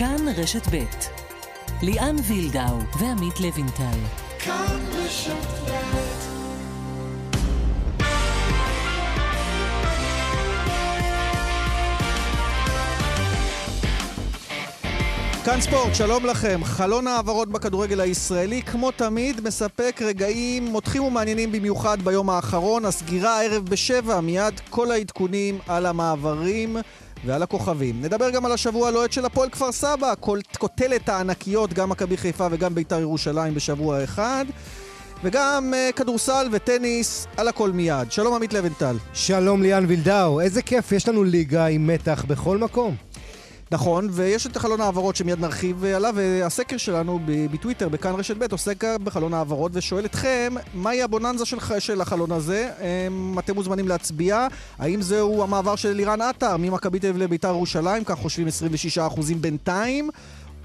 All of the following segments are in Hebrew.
כאן רשת ב' ליאן וילדאו ועמית לוינטל. כאן רשת ב' כאן ספורט, שלום לכם. חלון העברות בכדורגל הישראלי, כמו תמיד, מספק רגעים מותחים ומעניינים במיוחד ביום האחרון. הסגירה הערב בשבע, מיד כל העדכונים על המעברים ועל הכוכבים. נדבר גם על השבוע הלוהט של הפועל כפר סבא, קוטלת הענקיות, גם מכבי חיפה וגם בית"ר ירושלים בשבוע אחד. וגם uh, כדורסל וטניס, על הכל מיד. שלום עמית לבנטל. שלום ליאן וילדאו, איזה כיף, יש לנו ליגה עם מתח בכל מקום. נכון, ויש את חלון ההעברות שמיד נרחיב עליו, והסקר שלנו בטוויטר, בכאן רשת ב', עוסק בחלון ההעברות ושואל אתכם, מהי הבוננזה של, של החלון הזה? אמ, אתם מוזמנים להצביע. האם זהו המעבר של לירן עטר ממכבי תל אביב לביתר ירושלים? כך חושבים 26% בינתיים.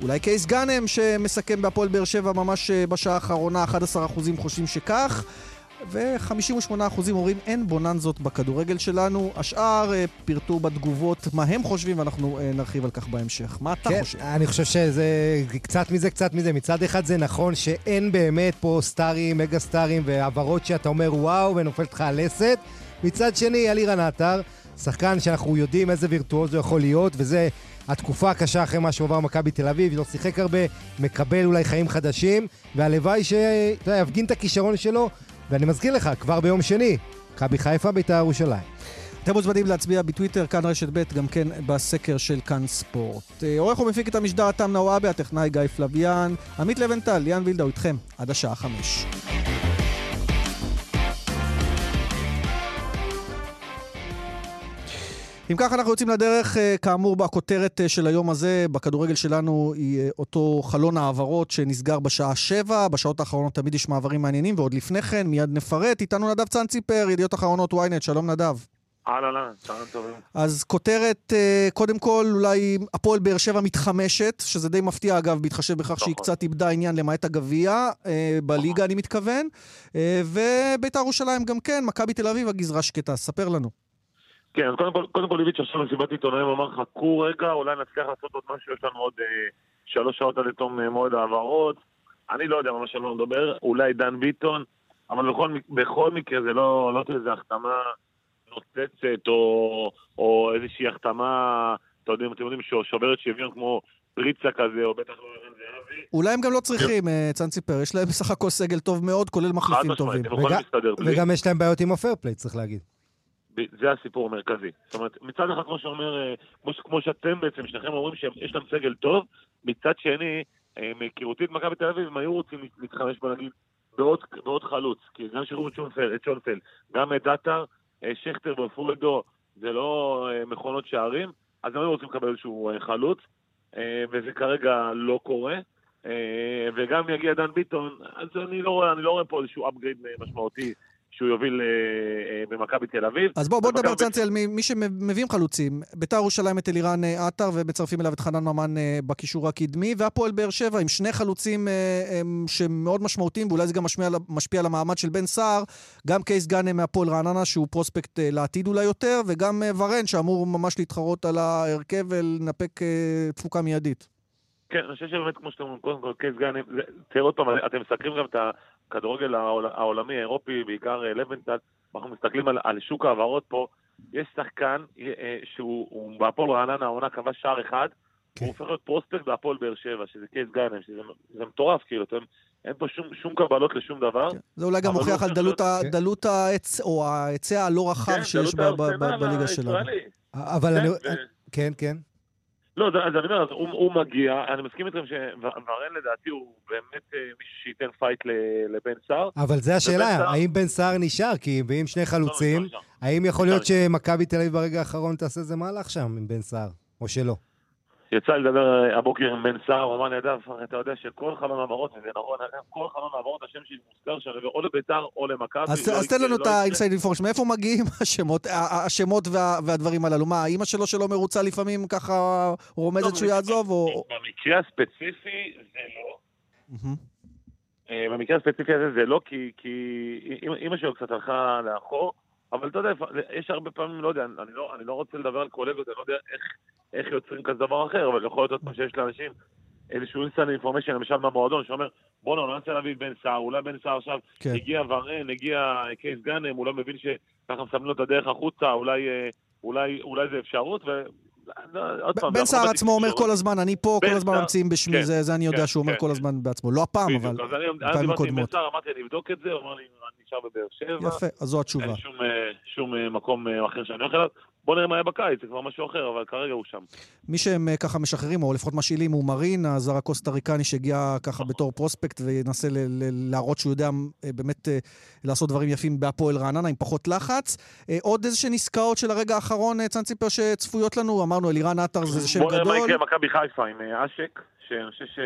אולי קייס גאנם שמסכם בהפועל באר שבע ממש אה, בשעה האחרונה, 11% חושבים שכך. ו-58% אומרים אין בוננזות בכדורגל שלנו. השאר uh, פירטו בתגובות מה הם חושבים, ואנחנו uh, נרחיב על כך בהמשך. מה אתה כן, חושב? אני חושב שזה קצת מזה, קצת מזה. מצד אחד זה נכון שאין באמת פה סטארים, מגה סטארים והעברות שאתה אומר וואו ונופלת לך הלסת. מצד שני, אלירן עטר, שחקן שאנחנו יודעים איזה וירטואוז הוא יכול להיות, וזה התקופה הקשה אחרי מה שעבר מכבי תל אביב, לא שיחק הרבה, מקבל אולי חיים חדשים, והלוואי שיפגין את הכישרון שלו ואני מזכיר לך, כבר ביום שני, מכבי חיפה, בית"ר ירושלים. אתם מוזמנים להצביע בטוויטר, כאן רשת ב', גם כן בסקר של כאן ספורט. אה, עורך ומפיק את המשדר תם נוואבה, הטכנאי גיא פלוויאן, עמית לבנטל, ליאן וילדאו איתכם, עד השעה חמש. אם ככה אנחנו יוצאים לדרך, אה, כאמור, בכותרת אה, של היום הזה, בכדורגל שלנו, היא אה, אותו חלון העברות שנסגר בשעה שבע. בשעות האחרונות תמיד יש מעברים מעניינים, ועוד לפני כן, מיד נפרט. איתנו נדב צאנציפר, ידיעות אחרונות ynet, שלום נדב. אהלן, אהלן, צהריים טובים. אז כותרת, קודם כל, אולי הפועל באר שבע מתחמשת, שזה די מפתיע אגב, בהתחשב בכך שהיא נכון. קצת איבדה עניין למעט הגביע, בליגה אני מתכוון, ובית"ר ירושלים גם כן, מכבי תל אביב, הגזרה שקטה. ספר לנו. כן, אז קודם כל, קודם כל ליביץ' עכשיו מסיבת עיתונאים אמר חכו רגע, אולי נצליח לעשות עוד משהו, יש לנו עוד אה, שלוש שעות עד לתום אה, מועד העברות. אני לא יודע מה שלא מדבר, אולי דן ביטון, אבל בכל, בכל מקרה זה לא, לא תהיה איזו החתמה נוצצת או, או איזושהי החתמה, אתה יודע, אתם יודעים, שוברת שוויון כמו פריצה כזה, או בטח לא ערן זהבי. אולי הם גם לא צריכים, אה, צאן סיפר, יש להם בסך הכל סגל טוב מאוד, כולל מחליפים טובים. וגם יש להם בעיות עם הפרפליי, צריך להגיד. זה הסיפור המרכזי. זאת אומרת, מצד אחד, כמו שאומר, אה, כמו, כמו שאתם בעצם, שניכם אומרים שיש להם סגל טוב, מצד שני, אה, מהיכרותי את מכבי תל אביב, הם היו רוצים להתחמש בוא נגיד, בעוד, בעוד חלוץ. כי גם שראו את שונפלד, גם את דאטר, אה, שכטר ופולדו, זה לא מכונות שערים, אז הם היו רוצים לקבל איזשהו חלוץ, וזה כרגע לא קורה. וגם יגיע דן ביטון, אז אני לא רואה, אני לא רואה פה איזשהו upgrade משמעותי שהוא יוביל אה, אה, במכבי תל אביב. אז בואו בוא נדבר צאנצי על מי, מי שמביאים חלוצים. ביתר ירושלים את אלירן אה, עטר ומצרפים אליו את חנן ממן בקישור הקדמי, והפועל באר שבע עם שני חלוצים שמאוד משמעותיים, ואולי זה גם משפיע, משפיע על המעמד של בן סער, גם קייס גאנם מהפועל רעננה, שהוא פרוספקט לעתיד אולי יותר, וגם ורן, שאמור ממש להתחרות על ההרכב ולנפק תפוקה מיידית. כן, אני חושב שבאמת, כמו שאתם אומרים, קודם כל, קייס גאנם, תראה עוד פעם, אתם מסתכלים גם את ה... הכדורגל העולמי, האירופי, בעיקר אה, לבנטל, אנחנו מסתכלים על, על שוק ההעברות פה, יש שחקן אה, אה, שהוא בהפועל רעננה, העונה קבע שער אחד, כן. הוא הופך להיות פרוספקט בהפועל באר שבע, שזה קייס גאנם, שזה מטורף, כאילו, אתם, אין פה שום, שום קבלות לשום דבר. כן. זה אולי גם מוכיח על דלות, כן. דלות העץ, או ההיצע הלא רחב כן, שיש בליגה שלנו. אבל אני... כן, כן. לא, אז אני אומר, הוא, הוא מגיע, אני מסכים איתכם שוורן לדעתי הוא באמת אה, מישהו שייתן fight לבן סער. אבל זה השאלה, האם בן סער נשאר? כי אם שני חלוצים, לא, האם יכול להיות שמכבי תל אביב ברגע האחרון תעשה איזה מהלך שם עם בן סער, או שלא? יצא לי לדבר אה, הבוקר עם בן סער, הוא אמר לי, אגב, אתה יודע שכל חלון העברות, וזה נכון, כל חלון העברות, השם שלי מוזכר שם, או לביתר או למכבי. אז לא תן לנו לא את האינסייד אינפורמש, מאיפה מגיעים השמות, והדברים הללו? מה, אימא שלו שלא מרוצה לפעמים ככה רומזת לא, שהוא יעזוב. במקרה הספציפי זה לא. אה, במקרה הספציפי הזה זה לא, כי אימא שלו קצת הלכה לאחור. אבל אתה יודע, יש הרבה פעמים, לא יודע, אני לא, אני לא רוצה לדבר על קולגות, אני לא יודע איך, איך יוצרים כזה דבר אחר, אבל יכול להיות פעם שיש לאנשים איזשהו inside information, למשל מהמועדון, שאומר, בואנה, אני לא רוצה להביא בן סער, אולי בן סער עכשיו כן. הגיע ורן, הגיע קייס גאנם, הוא לא מבין שככה מסמנים לו את הדרך החוצה, אולי, אה, אולי, אולי זה אפשרות, ו... עוד פעם, בן סער עצמו אומר. כל הזמן, אני פה, כל הזמן ממציאים בשמי, כן, זה זה אני יודע כן, שהוא אומר כן, כל. הזמן בעצמו. לא הפעם, אבל אז אני אז עם קודמות. בן סער, אמרתי, אני אבדוק את זה, הוא אמר לי, אני נשאר בבאר שבע. יפה, אז זו התשובה. אין שום, אה, אה, מקום אה, אחר שאני הולך אליו. בוא נראה מה יהיה בקיץ, זה כבר משהו אחר, אבל כרגע הוא שם. מי שהם אה, ככה משחררים, או לפחות משאילים, הוא מרין, הזר הקוסטה-ריקני שהגיע ככה בתור פרוספקט וינסה ל- ל- להראות שהוא יודע אה, באמת אה, לעשות דברים יפים בהפועל רעננה עם פחות לחץ. עוד איזה שהן עסקאות של הרגע האחרון, צאנציפר, שצפויות לנו? אמרנו, אלירן עטר זה שם בוא נראה מה גדול. יקרה מכבי חיפה, עם אשק, שאני חושב ש...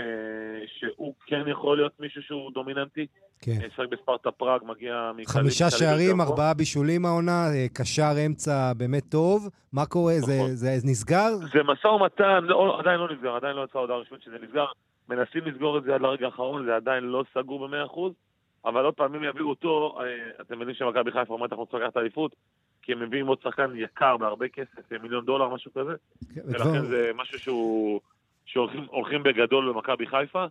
שהוא כן יכול להיות מישהו שהוא דומיננטי. כן. שחק בספרטה פראג, מגיע מקליב. חמישה מקליב שערים. ארבעה בישולים העונה, אה, קשר אמצע באמת טוב. מה קורה? זה- נכון. זה נסגר? זה משא ומתן, לא, עדיין לא נסגר, עדיין לא יצאה הודעה רשמית שזה נסגר. מנסים לסגור את זה עד לרגע האחרון, זה עדיין לא סגור ב-100%. אבל עוד פעם, אם יביאו אותו, אה, אתם יודעים שמכבי חיפה אומרת אנחנו רוצים לקחת אליפות, כי הם מביאים עוד שחקן יקר בהרבה כסף, מיליון דולר, משהו כזה. כן, ולכן זה משהו שהוא... שהולכים הולכים בגדול במכבי חיפה.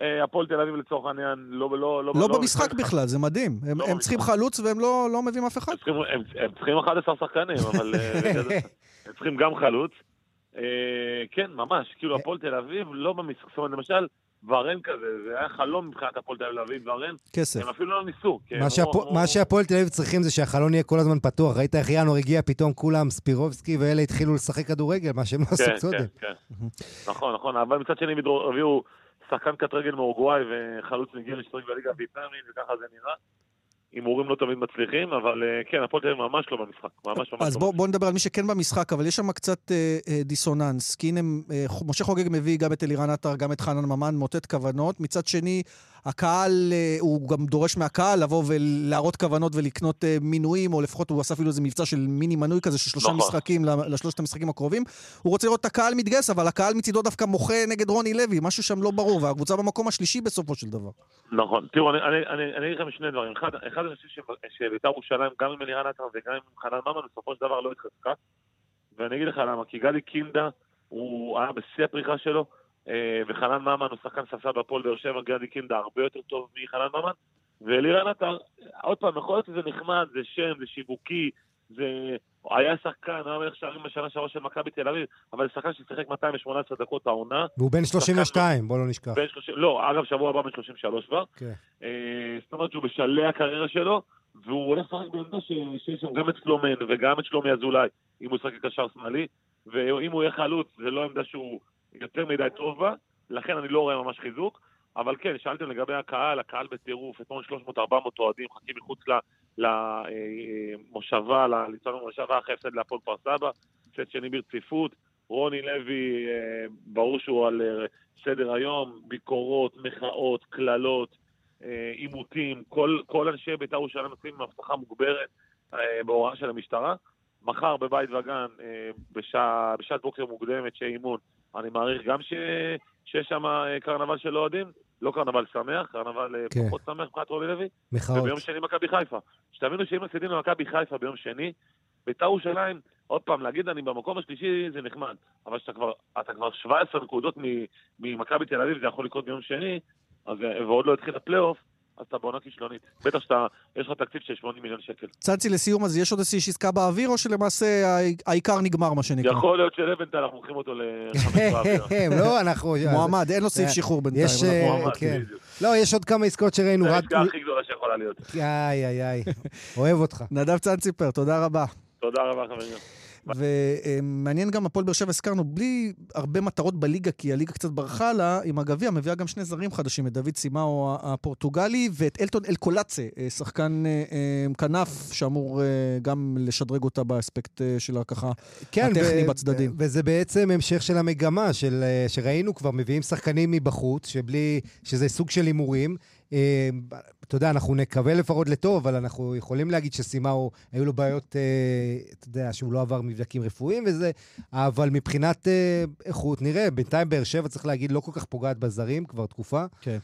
אה, הפועל תל אביב לצורך העניין לא... לא, לא, לא במשחק בכלל, זה מדהים. הם- לא הם צריכים במשחק. חלוץ והם לא לא מביאים אף אחד. הם צריכים, הם, הם צריכים 11 שחקנים, אבל אה, הם צריכים גם חלוץ. אה, כן, ממש, כאילו הפועל תל אביב לא במשחק, זאת אומרת, למשל, ורן כזה, זה היה חלום מבחינת הפועל תל אביב, ורן, כסף. הם אפילו לא ניסו. הם מה שהפועל תל אביב צריכים זה שהחלון יהיה כל הזמן פתוח. ראית איך ינואר הגיע פתאום כולם, ספירובסקי ואלה התחילו לשחק כדורגל, מה שהם לא עשו כן, קודם. כן, כן. נכון, נכון, אבל מצד שני הביאו- הביאו שחקן קט רגל מאורוגוואי וחלוץ ניגרי ששחק בליגה הווייטנאמית, וככה זה נראה. הימורים לא תמיד מצליחים, אבל אה, כן, הפועל תל אביב ממש לא במשחק, ממש ממש אז לא בואו במשחק. בוא נדבר על מי שכן במשחק, אבל יש שם קצת אה, אה, דיסוננס. כי הנה, אה, משה חוגג מביא גם את אלירן עטר, גם את חנן ממן, מוטט כוונות. מצד שני, הקהל, אה, הוא גם דורש מהקהל לבוא ולהראות כוונות ולקנות אה, מינויים, או לפחות הוא עשה אפילו איזה מבצע של מיני מנוי כזה של שלושה נכון. משחקים לשלושת המשחקים הקרובים. הוא רוצה לראות את הקהל מתגייס, אבל הקהל מצידו דווקא מוחה נגד רוני לוי, משהו שם לא ברור, והקבוצה במקום השלישי בסופו של דבר. נכון. תראו, אני, אני, אני, אני אגיד לכם שני דברים. אחד, אחד אני חושב שבית"ר ירושלים, גם עם אלירן עטר וגם עם חנן ממן, בסופו של דבר לא התחזקה. ואני אגיד לך למה, כי גדי קינדה, הוא היה בשיא הפריחה שלו, וחנן ממן הוא שחקן ספסל בהפועל באר שבע, גדי קינדה הרבה יותר טוב מחנן ממן. ואלירן עטר, עוד פעם, יכול להיות שזה נחמד, זה שם, זה שיווקי, זה... היה שחקן, היה מלך שערים בשנה שעברה של מכבי תל אביב, אבל שחקן ששיחק 218 דקות העונה, והוא בן 32, בוא לא נשכח. בן 30, לא, אגב, שבוע הבא בן 33 כבר. כן. אה, זאת אומרת שהוא בשלהי הקריירה שלו, והוא הולך לשחק בעמדה שיש שם גם את סלומן וגם את שלומי אזולאי, אם הוא ישחק כקשר שמאלי, ואם הוא יהיה חלוץ, זה לא עמדה שהוא יותר מדי טוב בה, לכן אני לא רואה ממש חיזוק. אבל כן, שאלתם לגבי הקהל, הקהל בטירוף, אתמול 300-400 אוהדים מחכים מחוץ למושבה, ליצון המושבה, אחרי הפסד להפועל כפר סבא, סט שני ברציפות, רוני לוי, אה, ברור שהוא על אה, סדר היום, ביקורות, מחאות, קללות, אה, עימותים, כל, כל אנשי בית"ר ירושלים יוצאים עם אבטחה מוגברת אה, בהוראה של המשטרה. מחר בבית וגן, אה, בשעת בוקר מוקדמת, שיהיה אימון, אני מעריך גם ש, שיש שם אה, קרנבל של אוהדים, לא קרנבל שמח, קרנבל אה, כן. פחות שמח מבחינת רוני לוי, מחאות. וביום שני מכבי חיפה. שתבינו שאם מפסידים למכבי חיפה ביום שני, בית"ר ירושלים, עוד פעם, להגיד אני במקום השלישי זה נחמד, אבל שאתה כבר, אתה כבר 17 נקודות ממכבי תל אביב, זה יכול לקרות ביום שני, אז, אה, ועוד לא התחיל הפלייאוף, אז אתה בעונה כישלונית. בטח שאתה, יש לך תקציב של 80 מיליון שקל. צאנצי לסיום, אז יש עוד איזושהי עסקה באוויר, או שלמעשה העי- העיקר נגמר, מה שנקרא? יכול להיות שלבנטל, אנחנו לוקחים אותו לחמש באוויר. לא, אנחנו... מועמד, אין לו סעיף אה, שחרור בינתיים. יש, אה, מועמד, כן. לא, יש עוד כמה עסקאות שראינו. זה ההשקעה הכי גדולה שיכולה להיות. איי, איי, איי. אוהב אותך. נדב צאנציפר, תודה רבה. תודה רבה, חברים. ומעניין גם, הפועל באר שבע הזכרנו, בלי הרבה מטרות בליגה, כי הליגה קצת ברחה לה, עם הגביע, מביאה גם שני זרים חדשים, את דוד סימאו הפורטוגלי ואת אלטון אלקולצה, אה, שחקן אה, אה, כנף, שאמור גם לשדרג אותה באספקט שלה ככה. כן, הטכני ו- בצדדים. וזה בעצם המשך של המגמה של, שראינו כבר, מביאים שחקנים מבחוץ, שבלי, שזה סוג של הימורים. אה, אתה יודע, אנחנו נקווה לפחות לטוב, אבל אנחנו יכולים להגיד שסימאו, היו לו בעיות, אה, אתה יודע, שהוא לא עבר מבדקים רפואיים וזה, אבל מבחינת אה, איכות, נראה, בינתיים באר שבע, צריך להגיד, לא כל כך פוגעת בזרים כבר תקופה. כן.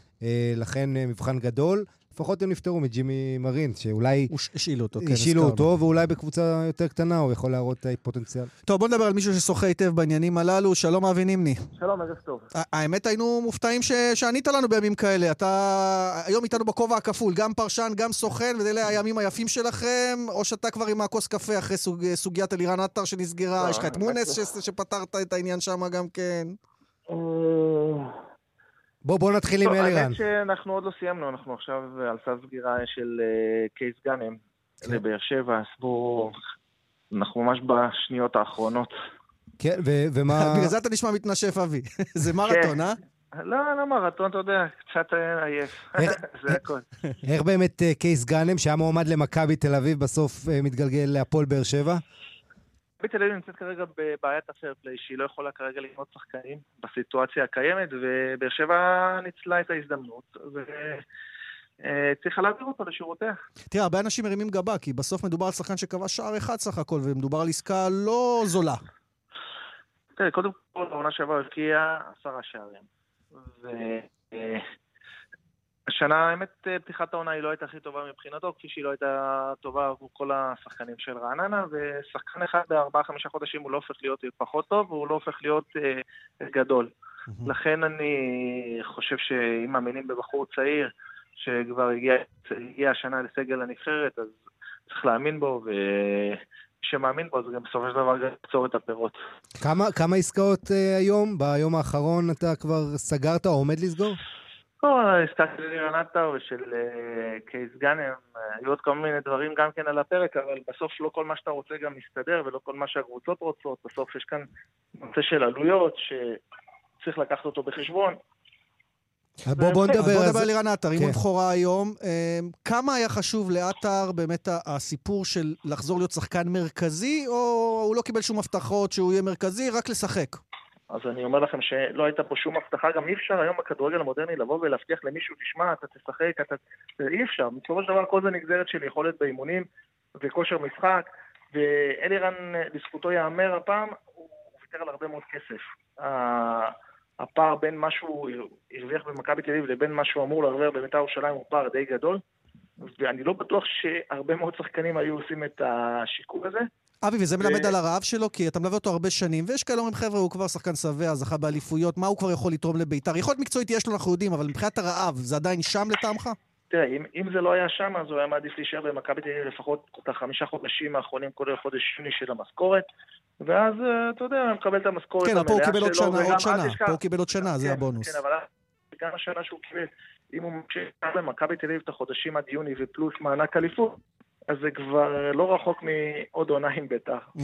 לכן מבחן גדול. לפחות הם נפטרו מג'ימי מרין, שאולי השאילו אותו, כן, השאילו אותו, ואולי בקבוצה יותר קטנה הוא יכול להראות את הפוטנציאל. טוב, בוא נדבר על מישהו ששוחה היטב בעניינים הללו. שלום אבי נימני. שלום, ערב טוב. האמת, היינו מופתעים ש... שענית לנו בימים כאלה. אתה היום איתנו בכובע הכפול, גם פרשן, גם סוכן, ואלה הימים היפים שלכם, או שאתה כבר עם הכוס קפה אחרי סוג... סוגיית אלירן עטר שנסגרה, לא, יש לך את מונס ש... שפתרת את העניין שם גם כן. אה, בוא, בוא נתחיל עם אלירן. האמת שאנחנו עוד לא סיימנו, אנחנו עכשיו על סף סגירה של אה, קייס גאנם כן. לבאר שבע, אז בואו, אנחנו ממש בשניות האחרונות. כן, ומה... בגלל זה אתה נשמע מתנשף, אבי. זה מרתון, אה? לא, לא מרתון, אתה יודע, קצת אה, עייף, זה הכל. איך באמת קייס גאנם, שהיה מועמד למכבי תל אביב, בסוף מתגלגל להפועל באר שבע? מכבי תל אביב נמצאת כרגע בבעיית ה fair play, שהיא לא יכולה כרגע ללמוד שחקנים בסיטואציה הקיימת, ובאר שבע ניצלה את ההזדמנות, וצריכה להעביר אותו לשורותיה. תראה, הרבה אנשים מרימים גבה, כי בסוף מדובר על שחקן שקבע שער אחד סך הכל, ומדובר על עסקה לא זולה. תראה, קודם כל, העונה שעברה הבקיעה עשרה שערים. השנה, האמת, אה, פתיחת העונה היא לא הייתה הכי טובה מבחינתו, כפי שהיא לא הייתה טובה עבור כל השחקנים של רעננה, ושחקן אחד בארבעה-חמישה חודשים הוא לא הופך להיות פחות טוב, והוא לא הופך להיות אה, גדול. Mm-hmm. לכן אני חושב שאם מאמינים בבחור צעיר, שכבר הגיע, הגיע השנה לסגל הנבחרת, אז צריך להאמין בו, ו... שמאמין בו, אז גם בסופו של דבר גם יקצור את הפירות. כמה, כמה עסקאות uh, היום? ביום האחרון אתה כבר סגרת או עומד לסגור? העסקה של לירן עטר ושל אה, קייס גאנם, אה, היו עוד כל מיני דברים גם כן על הפרק, אבל בסוף לא כל מה שאתה רוצה גם מסתדר ולא כל מה שהקבוצות רוצות, בסוף יש כאן נושא של עלויות שצריך לקחת אותו בחשבון. בוא, בוא נדבר בוא נדבר על לירן עטר, אימון כן. בכורה היום. כמה היה חשוב לעטר באמת הסיפור של לחזור להיות שחקן מרכזי, או הוא לא קיבל שום הבטחות שהוא יהיה מרכזי, רק לשחק? אז אני אומר לכם שלא הייתה פה שום הבטחה, גם אי אפשר היום בכדורגל המודרני לבוא ולהבטיח למישהו, תשמע, אתה תשחק, אתה... אי אפשר. בסופו של דבר כל זה נגזרת של יכולת באימונים וכושר משחק, ואלירן, לזכותו ייאמר הפעם, הוא ויתר על הרבה מאוד כסף. הפער בין מה שהוא הרוויח במכבי תל אביב לבין מה שהוא אמור להרוויח בבית"ר ירושלים הוא פער די גדול, ואני לא בטוח שהרבה מאוד שחקנים היו עושים את השיקול הזה. אבי, וזה מלמד על הרעב שלו, כי אתה מלווה אותו הרבה שנים, ויש כאלה אומרים, חבר'ה, הוא כבר שחקן שבע, זכה באליפויות, מה הוא כבר יכול לתרום לביתר? יכולת מקצועית יש לו, אנחנו יודעים, אבל מבחינת הרעב, זה עדיין שם לטעמך? תראה, אם, אם זה לא היה שם, אז הוא היה מעדיף להישאר במכבי תל אביב לפחות את החמישה חודשים האחרונים, כולל חודש יוני של המשכורת, ואז, אה, אתה יודע, הוא מקבל את המשכורת. כן, פה הוא קיבל עוד שנה, עוד שנה, פה הוא קיבל עוד שנה, זה כן, הבונוס. כן, אבל גם השנה שהוא קיבל, אם הוא ממשיך במכבי תל אביב את החודשים עד יוני ופלוס מענק אליפות, אז זה כבר לא רחוק מעוד עונה עם בית"ר.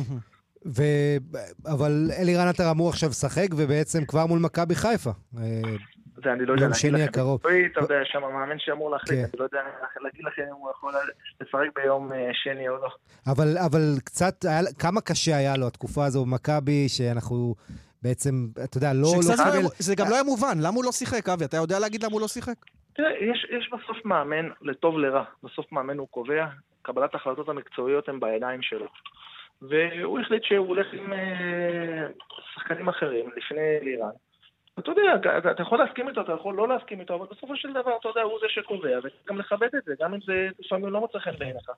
ו... אבל אלירן עטר אמור עכשיו לשחק, ובעצם כבר מול מכבי חיפה. זה אני לא יודע להגיד לכם. הקרוב. אתה יודע, שם המאמן שאמור להחליט, כן. אני לא יודע להגיד לכם אם הוא יכול לשחק ביום אה, שני או לא. אבל, אבל קצת, היה, כמה קשה היה לו התקופה הזו במכבי, שאנחנו בעצם, אתה יודע, לא... לא קיבל... זה גם לא היה מובן, למה הוא לא שיחק, אבי? אתה יודע להגיד למה הוא לא שיחק? תראה, יש, יש בסוף מאמן לטוב לרע. בסוף מאמן הוא קובע, קבלת ההחלטות המקצועיות הן בידיים שלו. והוא החליט שהוא הולך עם אה, שחקנים אחרים לפני לירן. אתה יודע, אתה יכול להסכים איתו, אתה יכול לא להסכים איתו, אבל בסופו של דבר, אתה יודע, הוא זה שקובע, וגם לכבד את זה, גם אם זה לפעמים לא מוצא חן בעיניך.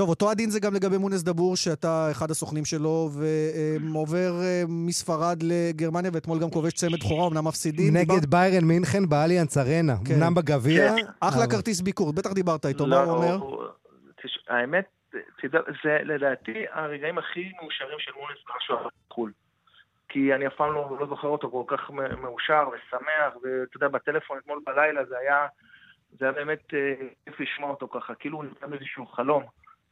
טוב, אותו הדין זה גם לגבי מונס דבור, שאתה אחד הסוכנים שלו, ועובר אה, מספרד לגרמניה, ואתמול גם כובש צמד בכורה, אמנם מפסידים. נגד דיבר... ביירן מינכן באליאנס ארנה, כן. אמנם בגביע. כן. אחלה אבל... כרטיס ביקור, בטח דיברת איתו, מה הוא אומר? האמת, זה לדעתי הרגעים הכי מאושרים של מונס משהו בחו"ל. כי אני אף פעם לא, לא זוכר אותו כל כך מאושר ושמח, ואתה יודע, בטלפון אתמול בלילה זה היה, זה היה באמת אה, כיף לשמוע אותו ככה, כאילו הוא נתן איזשהו חלום.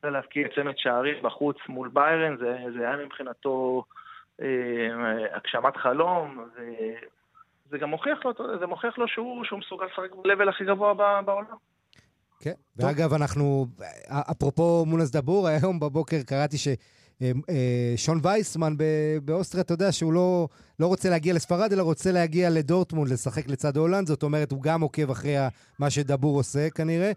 זה להבקיע צמד שערים בחוץ מול ביירן, זה, זה היה מבחינתו אה, הגשמת חלום, זה, זה גם מוכיח לו, זה מוכיח לו שהוא, שהוא מסוגל לשחק ב הכי גבוה בעולם. כן, ואגב, אנחנו, אפרופו מונס דבור, היום בבוקר קראתי ש... אה, אה, וייסמן באוסטריה, אתה יודע שהוא לא, לא רוצה להגיע לספרד, אלא רוצה להגיע לדורטמונד, לשחק לצד הולנד, זאת אומרת, הוא גם עוקב אחרי מה שדבור עושה כנראה.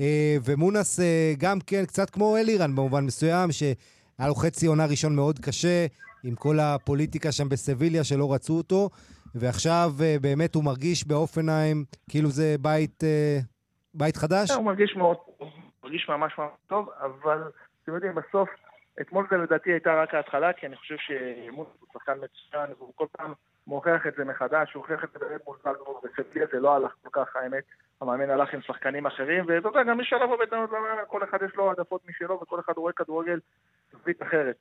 אה, ומונס גם כן, קצת כמו אלירן במובן מסוים, שהיה לו חצי עונה ראשון מאוד קשה, עם כל הפוליטיקה שם בסביליה שלא רצו אותו, ועכשיו באמת הוא מרגיש באופנהיים כאילו זה בית בית חדש? הוא מרגיש מאוד, הוא מרגיש ממש ממש טוב, אבל אתם יודעים, בסוף, אתמול זה לדעתי הייתה רק ההתחלה, כי אני חושב שמוס הוא שחקן מצוין, והוא כל פעם מוכיח את זה מחדש, הוא הוכיח את זה באמת מול זלגבורג, וסבליה זה לא הלך כל כך, האמת. המאמן הלך עם שחקנים אחרים, ואתה יודע, גם מי שלב בטענות למאמן, כל אחד יש לו העדפות משלו, וכל אחד רואה כדורגל זווית אחרת.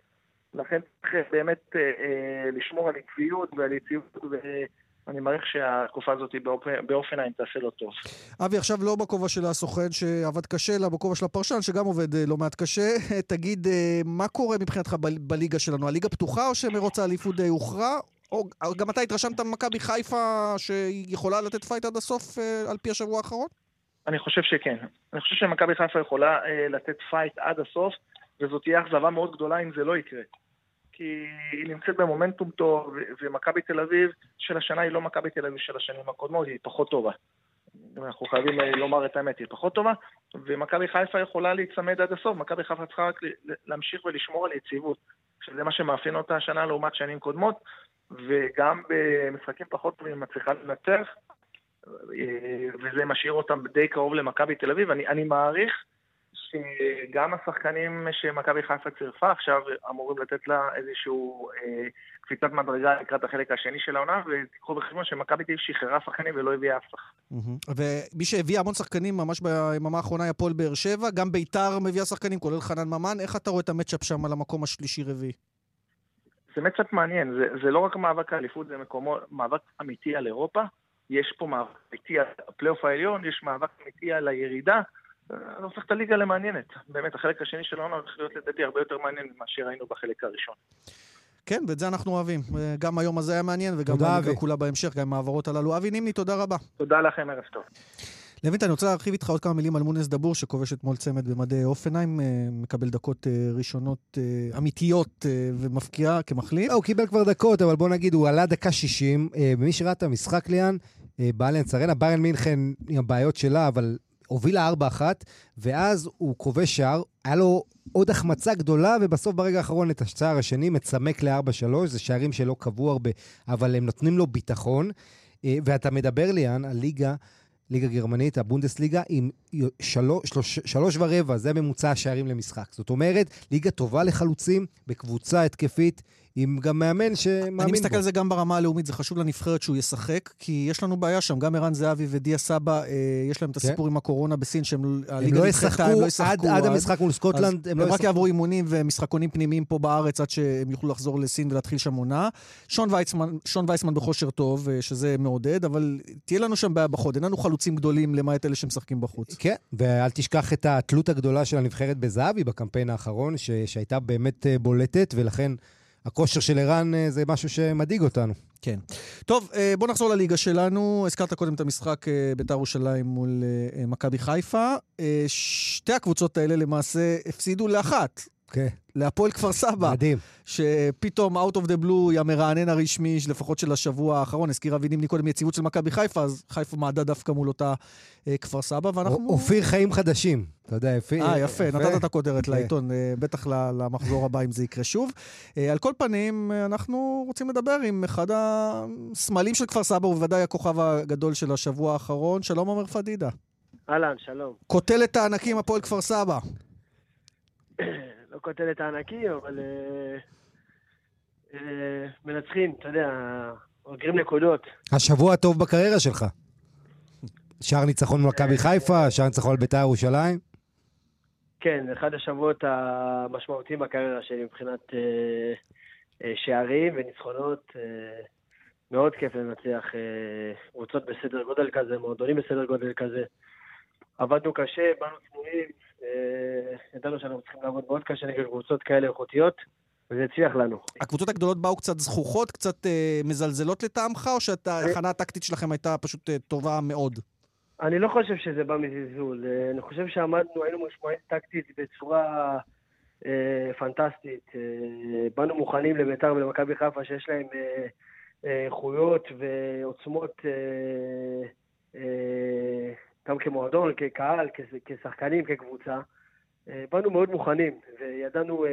לכן צריך באמת אה, אה, לשמור על עקביות ועל יציבות, ואני מעריך שהתקופה הזאת באופן, באופן העין תעשה לו טוב. אבי, עכשיו לא בכובע של הסוכן שעבד קשה, אלא בכובע של הפרשן, שגם עובד אה, לא מעט קשה. תגיד, אה, מה קורה מבחינתך ב- בליגה שלנו? הליגה פתוחה או שמרוץ האליפות די הוכרע? או גם אתה התרשמת ממכבי חיפה שהיא יכולה לתת fight עד הסוף אה, על פי השבוע האחרון? אני חושב שכן. אני חושב שמכבי חיפה יכולה אה, לתת fight עד הסוף, וזאת תהיה אכזבה מאוד גדולה אם זה לא יקרה. כי היא נמצאת במומנטום טוב, ומכבי תל אביב של השנה היא לא מכבי תל אביב של השנים הקודמות, היא פחות טובה. אנחנו חייבים אה, לומר את האמת, היא פחות טובה, ומכבי חיפה יכולה להיצמד עד הסוף, מכבי חיפה צריכה רק להמשיך ולשמור על יציבות, שזה מה שמאפיין אותה השנה לעומת שנים קודמות, וגם במשחקים פחות טובים מצליחה לנצח, וזה משאיר אותם די קרוב למכבי תל אביב. אני, אני מעריך שגם השחקנים שמכבי חיפה צירפה עכשיו אמורים לתת לה איזשהו אה, קפיצת מדרגה לקראת החלק השני של העונה, ותיקחו בחשבון שמכבי תל אביב שחררה שחקנים ולא הביאה אף שחקן. ומי שהביא המון שחקנים ממש ביממה האחרונה היה פועל באר שבע, גם ביתר מביאה שחקנים, כולל חנן ממן. איך אתה רואה את המצ'אפ שם על המקום השלישי-רביעי? זה מצ'אפ מעניין, זה, זה לא רק מאבק האליפות, זה מקומו, מאבק אמיתי על אירופה. יש פה מאבק אמיתי על הפלייאוף העליון, יש מאבק אמיתי על הירידה. זה הופך את הליגה למעניינת. באמת, החלק השני של העונה הולך להיות לדעתי הרבה יותר מעניין ממה שראינו בחלק הראשון. כן, ואת זה אנחנו אוהבים. גם היום הזה היה מעניין, וגם הליגה כולה בהמשך, גם עם העברות הללו. אבי נימני, תודה רבה. תודה לכם, ערב טוב. לוינט, אני רוצה להרחיב איתך עוד כמה מילים על מונס דבור, שכובש אתמול צמד במדי אופנהיים, מקבל דקות ראשונות אמיתיות ומפקיע כמחליף. הוא קיבל כבר דקות, אבל בוא נגיד, הוא עלה דקה 60. ומי שראה את המשחק, ליאן, באלנס ארנה, ביירן מינכן עם הבעיות שלה, אבל הובילה 4-1, ואז הוא כובש שער, היה לו עוד החמצה גדולה, ובסוף ברגע האחרון את השער השני מצמק ל-4-3, זה שערים שלא קבעו הרבה, אבל הם נותנים לו ביטחון. ואתה מדבר, ליאן, על ליגה ליגה גרמנית, הבונדסליגה, עם שלוש, שלוש, שלוש ורבע, זה ממוצע השערים למשחק. זאת אומרת, ליגה טובה לחלוצים, בקבוצה התקפית, עם גם מאמן שמאמין בו. אני מסתכל על זה גם ברמה הלאומית, זה חשוב לנבחרת שהוא ישחק, כי יש לנו בעיה שם, גם ערן זהבי ודיה סבא, אה, יש להם את הסיפור כן. עם הקורונה בסין, שהם הליגה לא נדחתה, הם לא ישחקו. עד, עד המשחק מול סקוטלנד, הם לא ישחקו. רק יעברו אימונים ומשחקונים פנימיים פה בארץ, עד שהם יוכלו לחזור לסין ולהתחיל שם עונה. שון וייסמן, שון וייסמן בכושר טוב, אה, שזה מעודד, אבל תהיה לנו שם בעיה בחוד, אין לנו חלוצים גדולים למעט אלה שמשחקים בחוץ. כן, ואל תשכח את התלות הגדולה של הנבחרת בזהבי בקמפיין האחרון, ש... שהייתה באמת אה, בולטת, ולכן... הכושר של ערן אה, זה משהו שמדאיג אותנו. כן. טוב, אה, בוא נחזור לליגה שלנו. הזכרת קודם את המשחק אה, בית"ר ירושלים מול מכבי חיפה. שתי הקבוצות האלה למעשה הפסידו לאחת. כן. להפועל כפר סבא. מדהים. שפתאום, out of the blue, היא המרענן הרשמי, לפחות של השבוע האחרון. הזכיר אבי נימני קודם יציבות של מכבי חיפה, אז חיפה מעדה דווקא מול אותה אה, כפר סבא, ואנחנו... אופיר חיים חדשים. אתה יודע, יפה. אה, יפה, נתת את הכותרת כן. לעיתון, אה, בטח למחזור הבא, אם זה יקרה שוב. אה, על כל פנים, אנחנו רוצים לדבר עם אחד הסמלים של כפר סבא, ובוודאי הכוכב הגדול של השבוע האחרון. שלום, עומר פדידה. אהלן, שלום. קוטלת הענקים, הפועל כפר סבא. לא כותל את הענקים, אבל אה, אה, מנצחים, אתה יודע, אוגרים נקודות. השבוע הטוב בקריירה שלך. שער ניצחון במכבי חיפה, שער ניצחון על בית"ר ירושלים. כן, אחד השבועות המשמעותיים בקריירה שלי מבחינת אה, אה, שערים וניצחונות. אה, מאוד כיף לנצח אה, קבוצות בסדר גודל כזה, מועדונים בסדר גודל כזה. עבדנו קשה, באנו צנועים, אה, ידענו שאנחנו צריכים לעבוד מאוד קשה נגד קבוצות כאלה איכותיות, וזה הצליח לנו. הקבוצות הגדולות באו קצת זכוכות, קצת אה, מזלזלות לטעמך, או שההכנה הטקטית שלכם הייתה פשוט אה, טובה מאוד? אני לא חושב שזה בא מזלזול. אה, אני חושב שעמדנו, היינו משמעית טקטית בצורה אה, פנטסטית. אה, באנו מוכנים לביתר ולמכבי חיפה שיש להם אה, אה, איכויות אה, ועוצמות אה, אה, גם כמועדון, כקהל, כשחקנים, כקבוצה. אה, באנו מאוד מוכנים, וידענו, אה,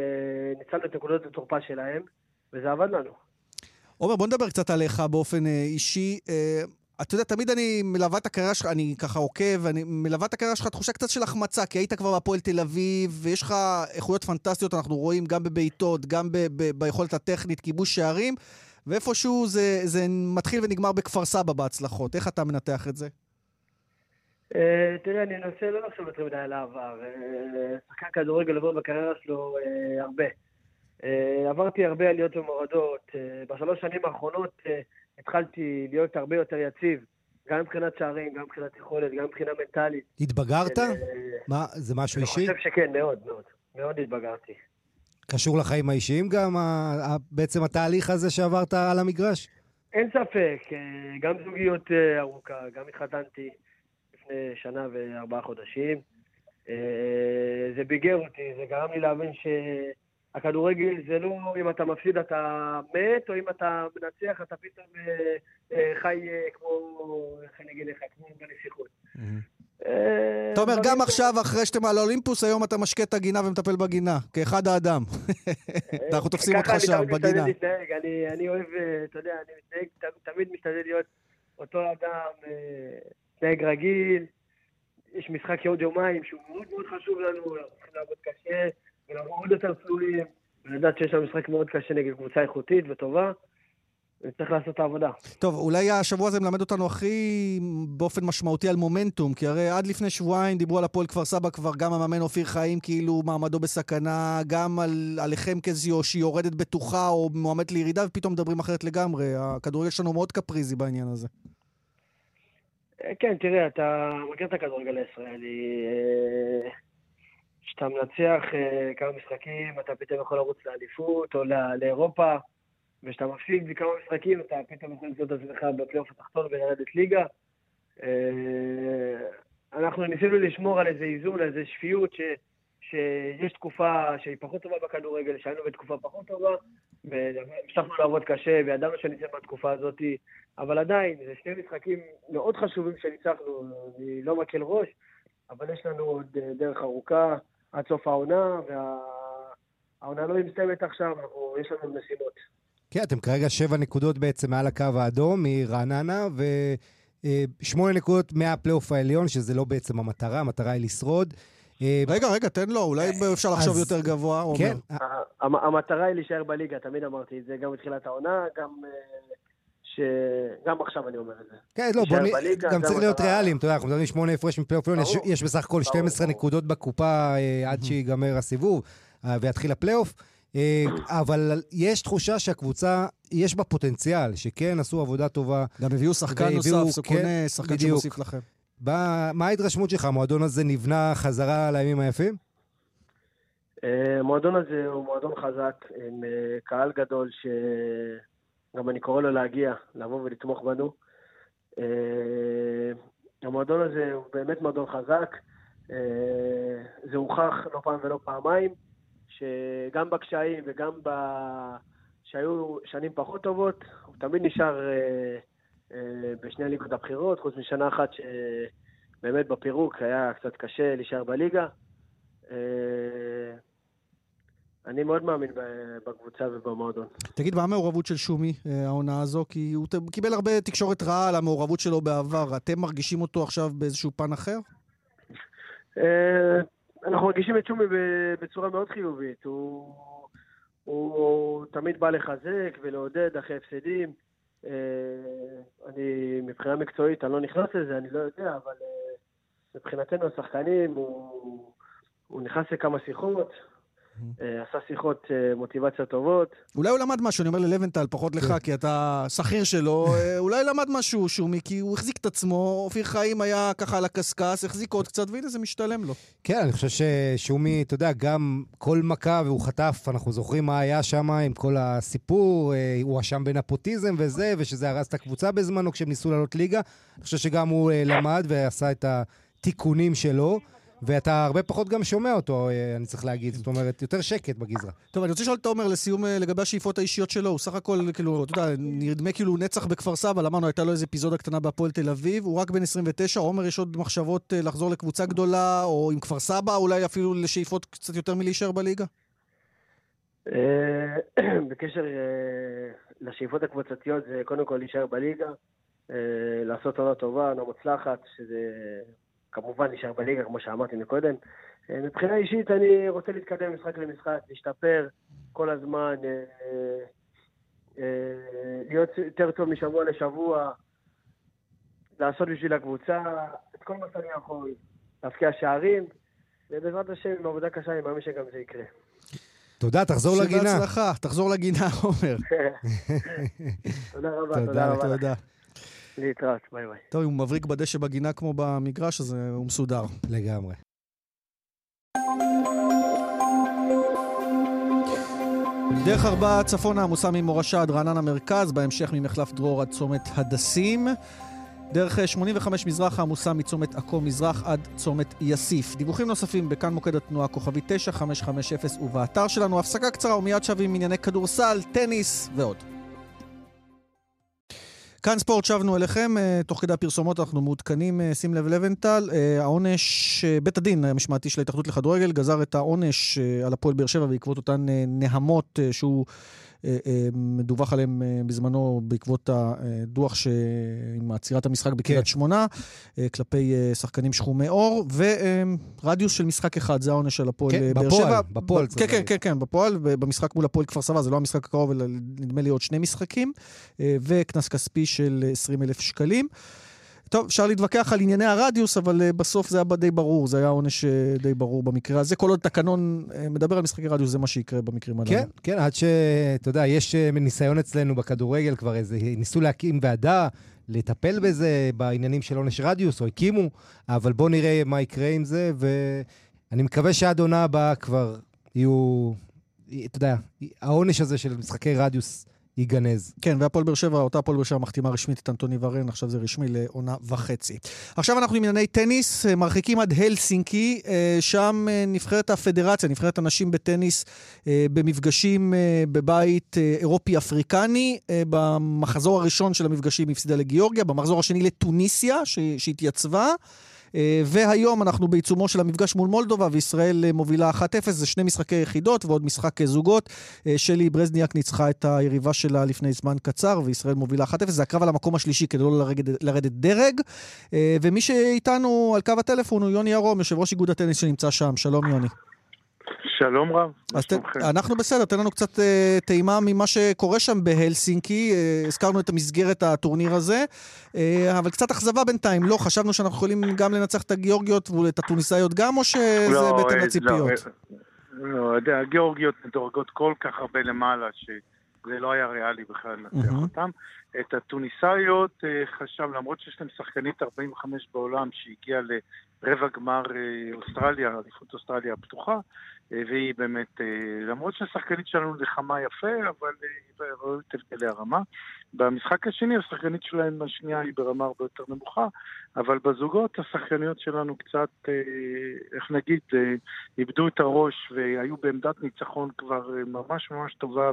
ניצלנו את נקודות התורפה שלהם, וזה עבד לנו. עומר, בוא נדבר קצת עליך באופן אה, אישי. אתה יודע, תמיד אני מלווה את הקריירה שלך, אני ככה עוקב, אני מלווה את הקריירה שלך תחושה קצת של החמצה, כי היית כבר בהפועל תל אביב, ויש לך איכויות פנטסטיות, אנחנו רואים גם בבעיטות, גם ב- ב- ביכולת הטכנית, כיבוש שערים, ואיפשהו זה, זה מתחיל ונגמר בכפר סבא בהצלחות. איך אתה מנתח את זה? אה, תראה, אני אנסה לא לחשוב יותר מדי על העבר. אה, שחקן כדורגל עובר בקריירה שלו אה, הרבה. עברתי הרבה עליות ומורדות. בשלוש שנים האחרונות התחלתי להיות הרבה יותר יציב. גם מבחינת שערים, גם מבחינת יכולת, גם מבחינה מנטלית. התבגרת? מה, זה משהו אישי? אני חושב שכן, מאוד, מאוד. מאוד התבגרתי. קשור לחיים האישיים גם, בעצם התהליך הזה שעברת על המגרש? אין ספק, גם זוגיות ארוכה, גם התחתנתי. לפני שנה וארבעה חודשים. אה, זה ביגר אותי, זה גרם לי להבין שהכדורגל זה לא אם אתה מפסיד אתה מת, או אם אתה מנצח אתה פתאום אה, אה, חי כמו, איך אני אגיד לך, כמו בנסיכות. אתה אומר, גם עכשיו, אחרי שאתם על האולימפוס, היום אתה משקה את הגינה ומטפל בגינה, כאחד האדם. אנחנו תופסים אותך שם, בגינה. אני אוהב, אתה יודע, אני תמיד משתדל להיות אותו אדם, מתנהג רגיל, יש משחק עוד יומיים שהוא מאוד מאוד חשוב לנו, אנחנו צריכים לעבוד קשה ולעבור עוד יותר צלולים, ולדעת שיש לנו משחק מאוד קשה נגד קבוצה איכותית וטובה. וצריך לעשות את העבודה. טוב, אולי השבוע הזה מלמד אותנו הכי באופן משמעותי על מומנטום, כי הרי עד לפני שבועיים דיברו על הפועל כפר סבא כבר, גם המאמן אופיר חיים כאילו מעמדו בסכנה, גם על, עליכם כזיו שהיא יורדת בטוחה או מועמדת לירידה, ופתאום מדברים אחרת לגמרי. הכדורגל שלנו מאוד קפריזי בעניין הזה. כן, תראה, אתה מכיר את הכדורגל הישראלי. אה, כשאתה מנצח אה, כמה משחקים, אתה פתאום יכול לרוץ לאליפות או לאירופה, וכשאתה מפסיד בכמה משחקים, אתה פתאום יכול למצוא את עצמך בפלייאוף התחתון ולרדת ליגה. אה, אנחנו ניסינו לשמור על איזה איזון, על איזה שפיות, ש... שיש תקופה שהיא פחות טובה בכדורגל, שהיינו בתקופה פחות טובה, והמשכנו לעבוד קשה, וידענו שנצא מהתקופה הזאת, אבל עדיין, זה שני משחקים מאוד חשובים שניצחנו, אני לא מקל ראש, אבל יש לנו עוד אה, דרך ארוכה עד סוף העונה, והעונה לא מסתיימת עכשיו, אנחנו, יש לנו משימות. כן, אתם כרגע שבע נקודות בעצם מעל הקו האדום מרעננה, ושמונה נקודות מהפלייאוף העליון, שזה לא בעצם המטרה, המטרה היא לשרוד. אה, רגע, רגע, תן לו, אולי אה, אפשר לחשוב יותר גבוה, כן. המטרה היא להישאר בליגה, תמיד אמרתי את זה, גם בתחילת העונה, גם... שגם עכשיו אני אומר את זה. כן, לא, בוא נ... גם צריך להיות ריאליים, אתה יודע, אנחנו מדברים שמונה הפרש מפלייאוף עליון, יש בסך הכל 12 נקודות בקופה אה, עד שיגמר הסיבוב ויתחיל הפלייאוף. אבל יש תחושה שהקבוצה, יש בה פוטנציאל, שכן עשו עבודה טובה. גם הביאו שחקן נוסף, סוכונה, כן, שחקן שמוסיף לכם. מה ההתרשמות שלך? המועדון הזה נבנה חזרה לימים היפים? אה, המועדון הזה הוא מועדון חזק, עם אה, קהל גדול, שגם אני קורא לו להגיע, לבוא ולתמוך בנו. אה, המועדון הזה הוא באמת מועדון חזק. זה הוכח לא פעם ולא פעמיים, שגם בקשיים וגם ב... שהיו שנים פחות טובות, הוא תמיד נשאר אה, בשני הליגות הבכירות, חוץ משנה אחת שבאמת בפירוק היה קצת קשה להישאר בליגה. אה, אני מאוד מאמין בקבוצה ובמועדון. תגיד, מה המעורבות של שומי, אה, העונה הזו? כי הוא קיבל הרבה תקשורת רעה על המעורבות שלו בעבר. אתם מרגישים אותו עכשיו באיזשהו פן אחר? אנחנו מרגישים את שומי בצורה מאוד חיובית. הוא, הוא תמיד בא לחזק ולעודד אחרי הפסדים. אה, אני, מבחינה מקצועית, אני לא נכנס לזה, אני לא יודע, אבל אה, מבחינתנו השחקנים, הוא, הוא נכנס לכמה שיחות, אה, עשה שיחות מוטיבציה טובות. אולי הוא למד משהו, אני אומר ללבנטל, פחות לך, כן. כי אתה שכיר שלו, אולי למד משהו, שומי, כי הוא החזיק את עצמו, אופיר חיים היה ככה על הקשקש, החזיק עוד קצת, והנה זה משתלם לו. כן, אני חושב ששומי, אתה יודע, גם כל מכה והוא חטף, אנחנו זוכרים מה היה שם עם כל הסיפור, אה, הוא אשם בנפוטיזם וזה, ושזה הרס את הקבוצה בזמנו כשהם ניסו לעלות ליגה. אני חושב שגם הוא אה, למד ועשה את התיקונים שלו. ואתה הרבה פחות גם שומע אותו, אה, אני צריך להגיד. זאת אומרת, יותר שקט בגזרה. טוב, אני רוצה לשאול את תומר לסיום אה, לגבי השאיפות האישיות שלו. הוא סך הכל, כאילו, אתה יודע, נרדמה כאילו נצח בכפר סבא, אמרנו, הייתה לו איזו אפיזודה קטנה בהפועל תל אביב. הוא רק בן 29, עומר, יש עוד מחשבות אה, לחזור לקבוצה גדולה, או עם כפר סבא, אולי אפילו לשאיפות קצת יותר מלהישאר בליגה? בקשר לשאיפות הקבוצתיות, זה קודם כל להישאר בליגה. לעשות עונה טובה, עונה מוצלחת, שזה כמובן נשאר בליגה, כמו שאמרתי מקודם. אה, מבחינה אישית אני רוצה להתקדם משחק למשחק, להשתפר כל הזמן, אה, אה, להיות יותר טוב משבוע לשבוע, לעשות בשביל הקבוצה את כל מה שאני יכול, להבקיע שערים, ובעזרת השם, עם עבודה קשה, אני מאמין שגם זה יקרה. תודה, תחזור לגינה. שבהצלחה, תחזור לגינה, עומר. תודה רבה, תודה, תודה רבה. להתראות, ביי ביי. טוב, אם הוא מבריק בדשא בגינה כמו במגרש, אז אה, הוא מסודר. לגמרי. דרך ארבעה צפונה עמוסה ממורשה עד רעננה מרכז, בהמשך ממחלף דרור עד צומת הדסים. דרך אה, 85 מזרחה עמוסה מצומת עכו מזרח עד צומת יאסיף. דיווחים נוספים בכאן מוקד התנועה כוכבי 9550 ובאתר שלנו. הפסקה קצרה ומיד שבים ענייני כדורסל, טניס ועוד. כאן ספורט, שבנו אליכם, אה, תוך כדי הפרסומות אנחנו מעודכנים, אה, שים לב לבנטל, אה, העונש, בית הדין המשמעתי של ההתאחדות לכדורגל גזר את העונש על הפועל באר שבע בעקבות אותן נהמות שהוא מדווח עליהן אה, בזמנו בעקבות הדוח ש... עם עצירת המשחק בקריית כן. שמונה, אה, כלפי אה, שחקנים שחומי עור, ורדיוס של משחק אחד, זה העונש של הפועל כן, אה, באר בפועל, שבע. בפועל ב- צריך כן, כן. כן, כן, בפועל, במשחק מול הפועל כפר סבא, זה לא המשחק הקרוב, אלא נדמה לי עוד שני משחקים, אה, וקנס כספי של 20 אלף שקלים. טוב, אפשר להתווכח על ענייני הרדיוס, אבל אה, בסוף זה היה די ברור, זה היה עונש אה, די ברור במקרה הזה. כל עוד תקנון אה, מדבר על משחקי רדיוס, זה מה שיקרה במקרים הללו. כן, כן, עד ש... אתה יודע, יש ניסיון אצלנו בכדורגל כבר איזה... ניסו להקים ועדה, לטפל בזה, בעניינים של עונש רדיוס, או הקימו, אבל בואו נראה מה יקרה עם זה, ואני מקווה שעד עונה הבאה כבר יהיו... אתה יודע, העונש הזה של משחקי רדיוס ייגנז. כן, והפועל באר שבע, אותה הפועל באר שבע מחתימה רשמית את אנטוני ורן, עכשיו זה רשמי לעונה וחצי. עכשיו אנחנו עם ענייני טניס, אה, מרחיקים עד הלסינקי, אה, שם אה, נבחרת הפדרציה, נבחרת הנשים בטניס, במפגשים בבית אירופי-אפריקני. במחזור הראשון של המפגשים הפסידה לגיאורגיה, במחזור השני לטוניסיה, שהתייצבה. אה, והיום אנחנו בעיצומו של המפגש מול מולדובה, וישראל אה, מובילה 1-0, זה שני משחקי יחידות ועוד משחק אה, זוגות. שלי ברזניאק ניצחה את היריבה שלה לפני זמן קצר, וישראל מובילה 1-0. זה הקרב על המקום השלישי כדי לא לרדת, לרדת דרג. ומי שאיתנו על קו הטלפון הוא יוני ירום, יושב ראש איגוד הטניס שנמצא שם. שלום יוני. שלום רב, אז ת? אנחנו בסדר, תן לנו קצת אה, טעימה ממה שקורה שם בהלסינקי. אה, הזכרנו את המסגרת הטורניר הזה, אה, אבל קצת אכזבה בינתיים. לא, חשבנו שאנחנו יכולים גם לנצח את הגיאורגיות ואת הטוניסאיות גם, או שזה לא, בהתאם אה, לציפיות? לא, לא, יודע, הגיאורגיות מדורגות כל כך הרבה למעלה, שזה לא היה ריאלי בכלל לנצח מהמם. אותם. את הטוניסאיות אה, חשב, למרות שיש להם שחקנית 45 בעולם שהגיעה לרבע גמר אה, אוסטרליה, אליפות אוסטרליה הפתוחה, אה, והיא באמת, אה, למרות שהשחקנית שלנו לחמה יפה, אבל אה, ראו את הבדלי הרמה. במשחק השני השחקנית שלהם השנייה היא ברמה הרבה יותר נמוכה, אבל בזוגות השחקניות שלנו קצת, אה, איך נגיד, איבדו את הראש והיו בעמדת ניצחון כבר ממש ממש טובה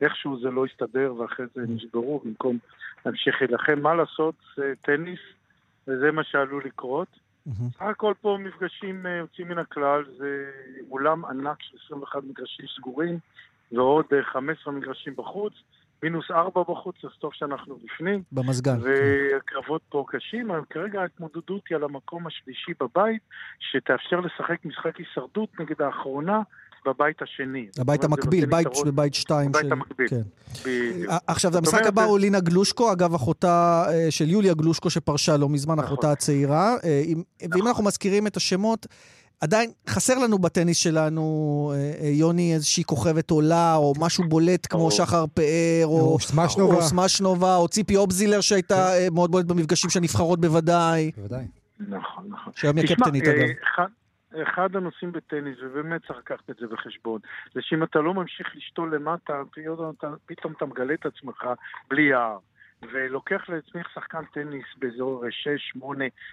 ואיכשהו זה לא הסתדר ואחרי זה נשברו במקום להמשיך להילחם. מה לעשות, זה טניס וזה מה שעלול לקרות. מהמם. סך הכל פה מפגשים אה, יוצאים מן הכלל, זה אולם ענק של 21 מגרשים סגורים ועוד אה, 15 מגרשים בחוץ, מינוס 4 בחוץ, אז טוב שאנחנו בפנים. במזגן. והקרבות פה קשים, אבל כרגע ההתמודדות היא על המקום השלישי בבית, שתאפשר לשחק משחק הישרדות נגד האחרונה בבית השני. הבית המקביל, בית, יתרון- בית שתיים. הבית של- המקביל. כן. בדיוק. ע- עכשיו, המשחק הבא זה- הוא לינה גלושקו, אגב, אחותה אה, של יוליה גלושקו שפרשה לא מזמן, נכון. אחותה הצעירה. אה, אם- ואם אנחנו מזכירים את השמות, עדיין חסר לנו בטניס שלנו, אה, אה, יוני, איזושהי כוכבת עולה, או משהו בולט כמו ברור. שחר פאר, או... או סמשנובה. או סמשנובה, או ציפי אובזילר שהייתה אה, מאוד בולט במפגשים של הנבחרות בוודאי. בוודאי. נכון, נכון. שהיום היא הקפטנית אה, אגב. אחד- הנושאים בטניס, ובאמת צריך לקחת את זה בחשבון, זה שאם אתה לא ממשיך לשתול למטה, פתאום אתה מגלה את עצמך בלי יער. ולוקח לעצמך שחקן טניס באזור 6-8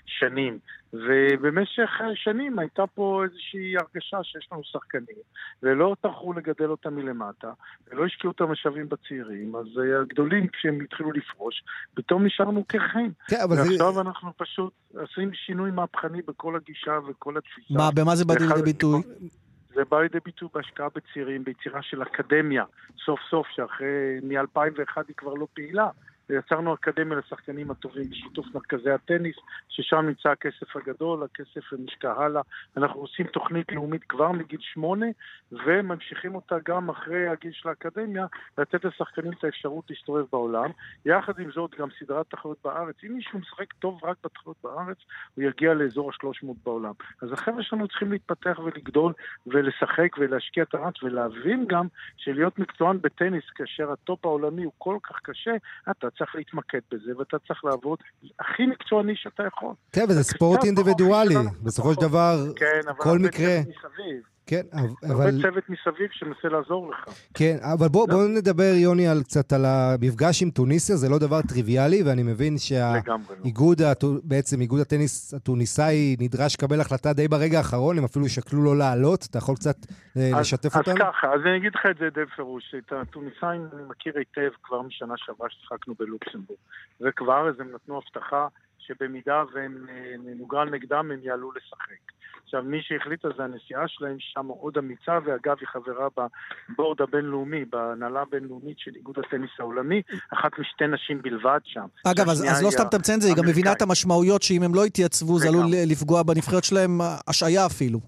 שנים. ובמשך שנים הייתה פה איזושהי הרגשה שיש לנו שחקנים, ולא טרחו לגדל אותם מלמטה, ולא השקיעו את המשאבים בצעירים, אז הגדולים, כשהם התחילו לפרוש, פתאום נשארנו קרחים. כן, אבל זה... ועכשיו אנחנו פשוט עושים שינוי מהפכני בכל הגישה וכל התפיסה. מה, במה זה בא ואחד לידי ביטוי? זה בא לידי ביטוי בהשקעה בצעירים, ביצירה של אקדמיה, סוף סוף, שאחרי, מ-2001 היא כבר לא פעילה. ויצרנו אקדמיה לשחקנים הטובים בשיתוף מרכזי הטניס, ששם נמצא הכסף הגדול, הכסף נשקע הלאה. אנחנו עושים תוכנית לאומית כבר מגיל שמונה, וממשיכים אותה גם אחרי הגיל של האקדמיה, לתת לשחקנים את האפשרות להסתובב בעולם. יחד עם זאת, גם סדרת תחרות בארץ. אם מישהו משחק טוב רק בתחרות בארץ, הוא יגיע לאזור ה-300 בעולם. אז החבר'ה שלנו צריכים להתפתח ולגדול ולשחק ולהשקיע את המרץ ולהבין גם שלהיות מקצוען בטניס כאשר הטופ העולמי הוא כל כך קשה, אתה צריך להתמקד בזה ואתה צריך לעבוד הכי מקצועני שאתה יכול. כן, וזה ספורט אינדיבידואלי. בסופו של דבר, כל מקרה... כן, אבל... הרבה צוות מסביב שמנסה לעזור לך. כן, אבל בוא, בוא נדבר, יוני, על קצת על המפגש עם טוניסיה, זה לא דבר טריוויאלי, ואני מבין שהאיגוד, לא. בעצם איגוד הטניס הטוניסאי נדרש לקבל החלטה די ברגע האחרון, הם אפילו שקלו לא לעלות, אתה יכול קצת אה, אז, לשתף אותנו? אז ככה, אז אני אגיד לך את זה די בפירוש, את הטוניסאים אני מכיר היטב כבר משנה שעברה ששיחקנו בלוקסמבורג, וכבר אז הם נתנו הבטחה שבמידה ונוגרל נגדם הם יעלו לשחק. עכשיו, מי שהחליט על זה, הנשיאה שלהם שם מאוד אמיצה, ואגב, היא חברה בבורד הבינלאומי, בהנהלה הבינלאומית של איגוד הטניס העולמי, אחת משתי נשים בלבד שם. אגב, אז, אז לא סתם אתה מציין את זה, היא גם מבינה את המשמעויות שאם הם לא יתייצבו, זה עלול לפגוע בנבחרת שלהם, השעיה אפילו.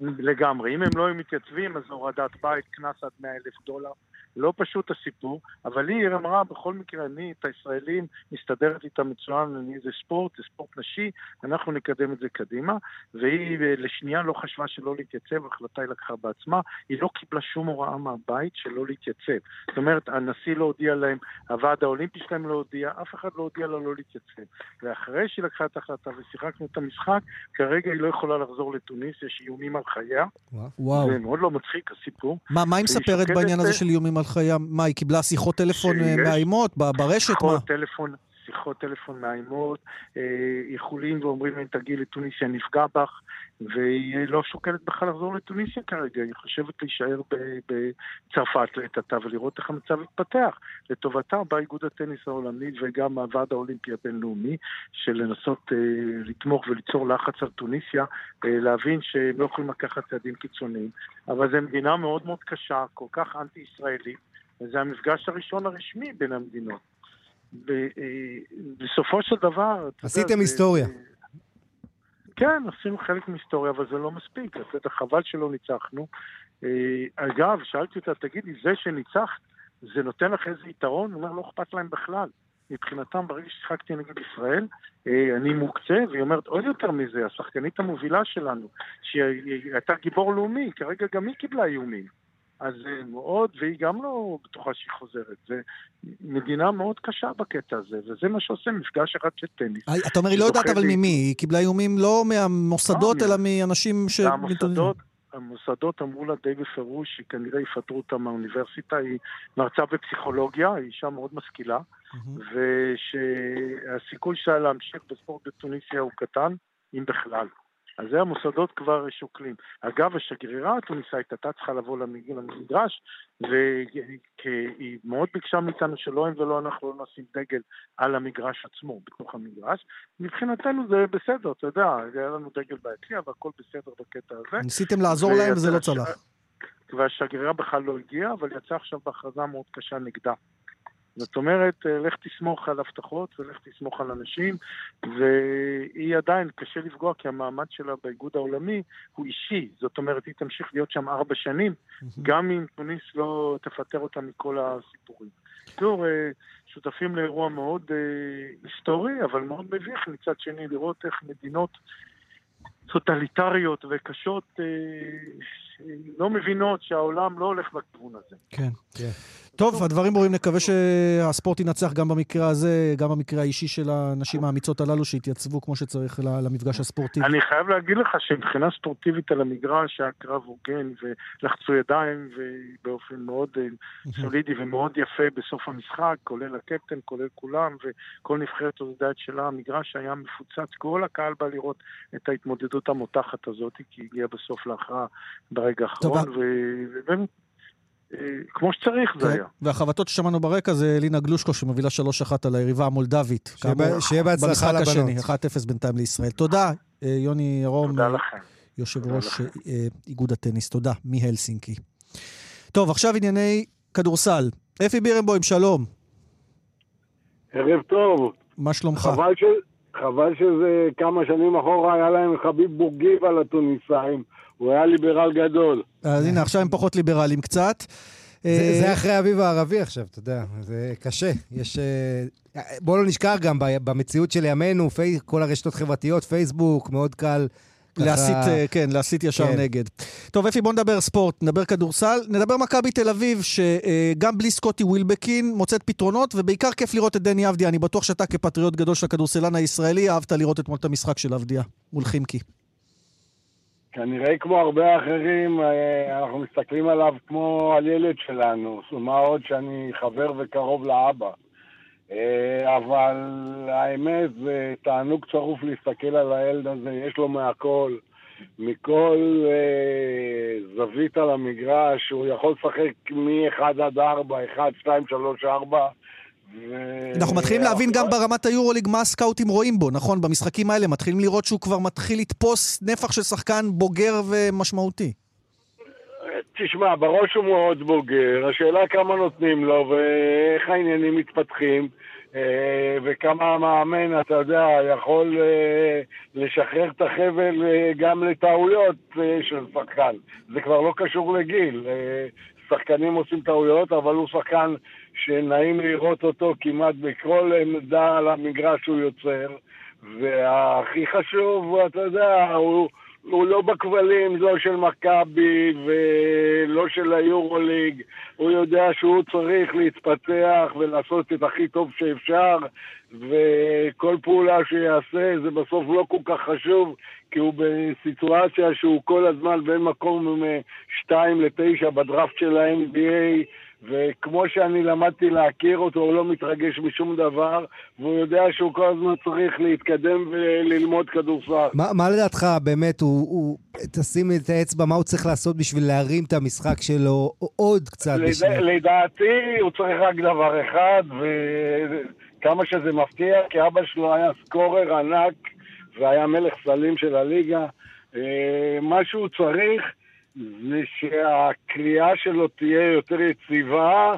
לגמרי. אם הם לא היו מתייצבים, אז הורדת בית, קנס עד 100 אלף דולר. לא פשוט הסיפור, אבל היא אמרה, בכל מקרה, אני, את הישראלים, מסתדרת איתה מצוין, אני, זה ספורט, זה ספורט נשי, אנחנו נקדם את זה קדימה, והיא לשנייה לא חשבה שלא להתייצב, החלטה היא לקחה בעצמה, היא לא קיבלה שום הוראה מהבית שלא להתייצב. זאת אומרת, הנשיא לא הודיע להם, הוועד האולימפי שלהם לא הודיע, אף אחד לא הודיע לה לא להתייצב. ואחרי שהיא לקחה את ההחלטה ושיחקנו את המשחק, כרגע היא לא יכולה לחזור לתוניס, יש איומים על חייה. וואו. זה מאוד לא מצחיק הסיפור. מה, מה היא מספרת בעניין הזה של איומים על חייה? מה, היא קיבלה שיחות טלפון אה, מאיימות ברשת? שיחות טלפון, שיחות טלפון מאיימות, אה, איחולים ואומרים להם תגיעי לטוניסיה נפגע בך, והיא לא שוקלת בכלל לחזור לטוניסיה כרגע, היא חושבת להישאר בצרפת לעת עתה ולראות איך המצב יתפתח. לטובתה בא איגוד הטניס העולמי וגם הוועד האולימפי הבינלאומי, של לנסות אה, לתמוך וליצור לחץ על טוניסיה, אה, להבין שהם לא יכולים לקחת צעדים קיצוניים. אבל זו מדינה מאוד מאוד קשה, כל כך אנטי-ישראלית, וזה המפגש הראשון הרשמי בין המדינות. אה, בסופו של דבר... עשיתם היסטוריה. כן, עשינו חלק מהיסטוריה, אבל זה לא מספיק. אתה חבל שלא ניצחנו. אה, אגב, שאלתי אותה, תגידי, זה שניצחת, זה נותן לך איזה יתרון? הוא אומר, לא אכפת להם בכלל. מבחינתם, ברגע ששיחקתי נגד ישראל, אה, אני מוקצה, והיא אומרת עוד יותר מזה, השחקנית המובילה שלנו, שהיא הייתה גיבור לאומי, כרגע גם היא קיבלה איומים. אז מאוד, והיא גם לא בטוחה שהיא חוזרת. זה מדינה מאוד קשה בקטע הזה, וזה מה שעושה מפגש אחד של טניס. אתה אומר, היא לא יודעת אבל ממי, היא קיבלה איומים לא מהמוסדות, אה, אלא מאנשים ש... המוסדות אמרו לה די בפירוש שכנראה יפטרו אותה מהאוניברסיטה, היא מרצה בפסיכולוגיה, היא אישה מאוד משכילה, ושהסיכוי שלה להמשיך בספורט בתוניסיה הוא קטן, אם בכלל. אז זה המוסדות כבר שוקלים. אגב, השגרירה התוניסאית הייתה צריכה לבוא למגרש, והיא מאוד ביקשה מאיתנו שלא הם ולא אנחנו לא נשים דגל על המגרש עצמו, בתוך המגרש. מבחינתנו זה בסדר, אתה יודע, היה לנו דגל ביציע והכל בסדר בקטע הזה. ניסיתם לעזור להם וזה לא צלח. והשגרירה בכלל לא הגיעה, אבל יצאה עכשיו בהכרזה מאוד קשה נגדה. זאת אומרת, אה, לך תסמוך על הבטחות ולך תסמוך על אנשים, והיא עדיין, קשה לפגוע כי המעמד שלה באיגוד העולמי הוא אישי. זאת אומרת, היא תמשיך להיות שם ארבע שנים, גם אם טוניס לא תפטר אותה מכל הסיפורים. בקיצור, אה, שותפים לאירוע מאוד אה, היסטורי, אבל מאוד מביך מצד שני לראות איך מדינות טוטליטריות וקשות לא מבינות שהעולם לא הולך בכיוון הזה. כן. כן. טוב, הדברים ברורים, נקווה שהספורט ינצח גם במקרה הזה, גם במקרה האישי של הנשים האמיצות הללו, שהתייצבו כמו שצריך למפגש הספורטיבי. אני חייב להגיד לך שמבחינה ספורטיבית על המגרש היה קרב הוגן, ולחצו ידיים באופן מאוד אה, סולידי ומאוד יפה בסוף המשחק, כולל הקפטן, כולל כולם, וכל נבחרת עודדה את שלה. המגרש היה מפוצץ, כל הקהל בא לראות את ההתמודדות המותחת הזאת, כי היא הגיעה בסוף להכרעה ברגע האחרון, ובאמת... כמו שצריך זה היה. והחבטות ששמענו ברקע זה לינה גלושקו שמובילה 3-1 על היריבה המולדבית. שיהיה בהצלחה לבנות. במשחק השני, 1-0 בינתיים לישראל. תודה, אה, יוני ירום. תודה לכם. יושב ראש אה, איגוד הטניס. תודה, מהלסינקי. טוב, עכשיו ענייני כדורסל. אפי בירנבוים, שלום. ערב טוב. מה שלומך? חבל, ש... חבל שזה כמה שנים אחורה היה להם חביב בורגיב על התוניסאים. הוא היה ליברל גדול. אז הנה, עכשיו הם פחות ליברליים קצת. זה, אה, זה אחרי האביב הערבי עכשיו, אתה יודע, זה קשה. יש... אה, בוא לא נשכח גם, ב- במציאות של ימינו, פי, כל הרשתות חברתיות, פייסבוק, מאוד קל. להסית, אה, כן, להסית ישר כן. נגד. טוב, אפי, בוא נדבר ספורט, נדבר כדורסל. נדבר מכבי תל אביב, שגם בלי סקוטי ווילבקין מוצאת פתרונות, ובעיקר כיף לראות את דני אבדיה. אני בטוח שאתה כפטריוט גדול של הכדורסלן הישראלי, אהבת לראות אתמול את המשחק של אבדיה מול חימקי. כנראה כמו הרבה אחרים, אה, אנחנו מסתכלים עליו כמו על ילד שלנו. מה עוד שאני חבר וקרוב לאבא. אה, אבל האמת זה תענוג צרוף להסתכל על הילד הזה, יש לו מהכל. מכל אה, זווית על המגרש, הוא יכול לשחק מ-1 עד 4, 1, 2, 3, 4. אנחנו מתחילים להבין גם ברמת היורוליג מה הסקאוטים רואים בו, נכון? במשחקים האלה מתחילים לראות שהוא כבר מתחיל לתפוס נפח של שחקן בוגר ומשמעותי. תשמע, בראש הוא מאוד בוגר, השאלה כמה נותנים לו ואיך העניינים מתפתחים אה, וכמה המאמן, אתה יודע, יכול אה, לשחרר את החבל אה, גם לטעויות אה, של שחקן. זה כבר לא קשור לגיל. אה, שחקנים עושים טעויות, אבל הוא שחקן שנעים לראות אותו כמעט בכל עמדה על המגרש שהוא יוצר. והכי חשוב, אתה יודע, הוא, הוא לא בכבלים, לא של מכבי ולא של היורוליג. הוא יודע שהוא צריך להתפתח ולעשות את הכי טוב שאפשר, וכל פעולה שיעשה זה בסוף לא כל כך חשוב, כי הוא בסיטואציה שהוא כל הזמן בין מקום 2 ל-9 בדראפט של ה-NBA, וכמו שאני למדתי להכיר אותו, הוא לא מתרגש משום דבר, והוא יודע שהוא כל הזמן צריך להתקדם וללמוד כדורסל. מה, מה לדעתך באמת, הוא, הוא, תשים את האצבע, מה הוא צריך לעשות בשביל להרים את המשחק שלו עוד קצת? לד... בשביל... לדעתי הוא צריך רק דבר אחד, וכמה שזה מפתיע, כי אבא שלו היה סקורר ענק והיה מלך סלים של הליגה. אה, מה שהוא צריך זה שהקריאה שלו תהיה יותר יציבה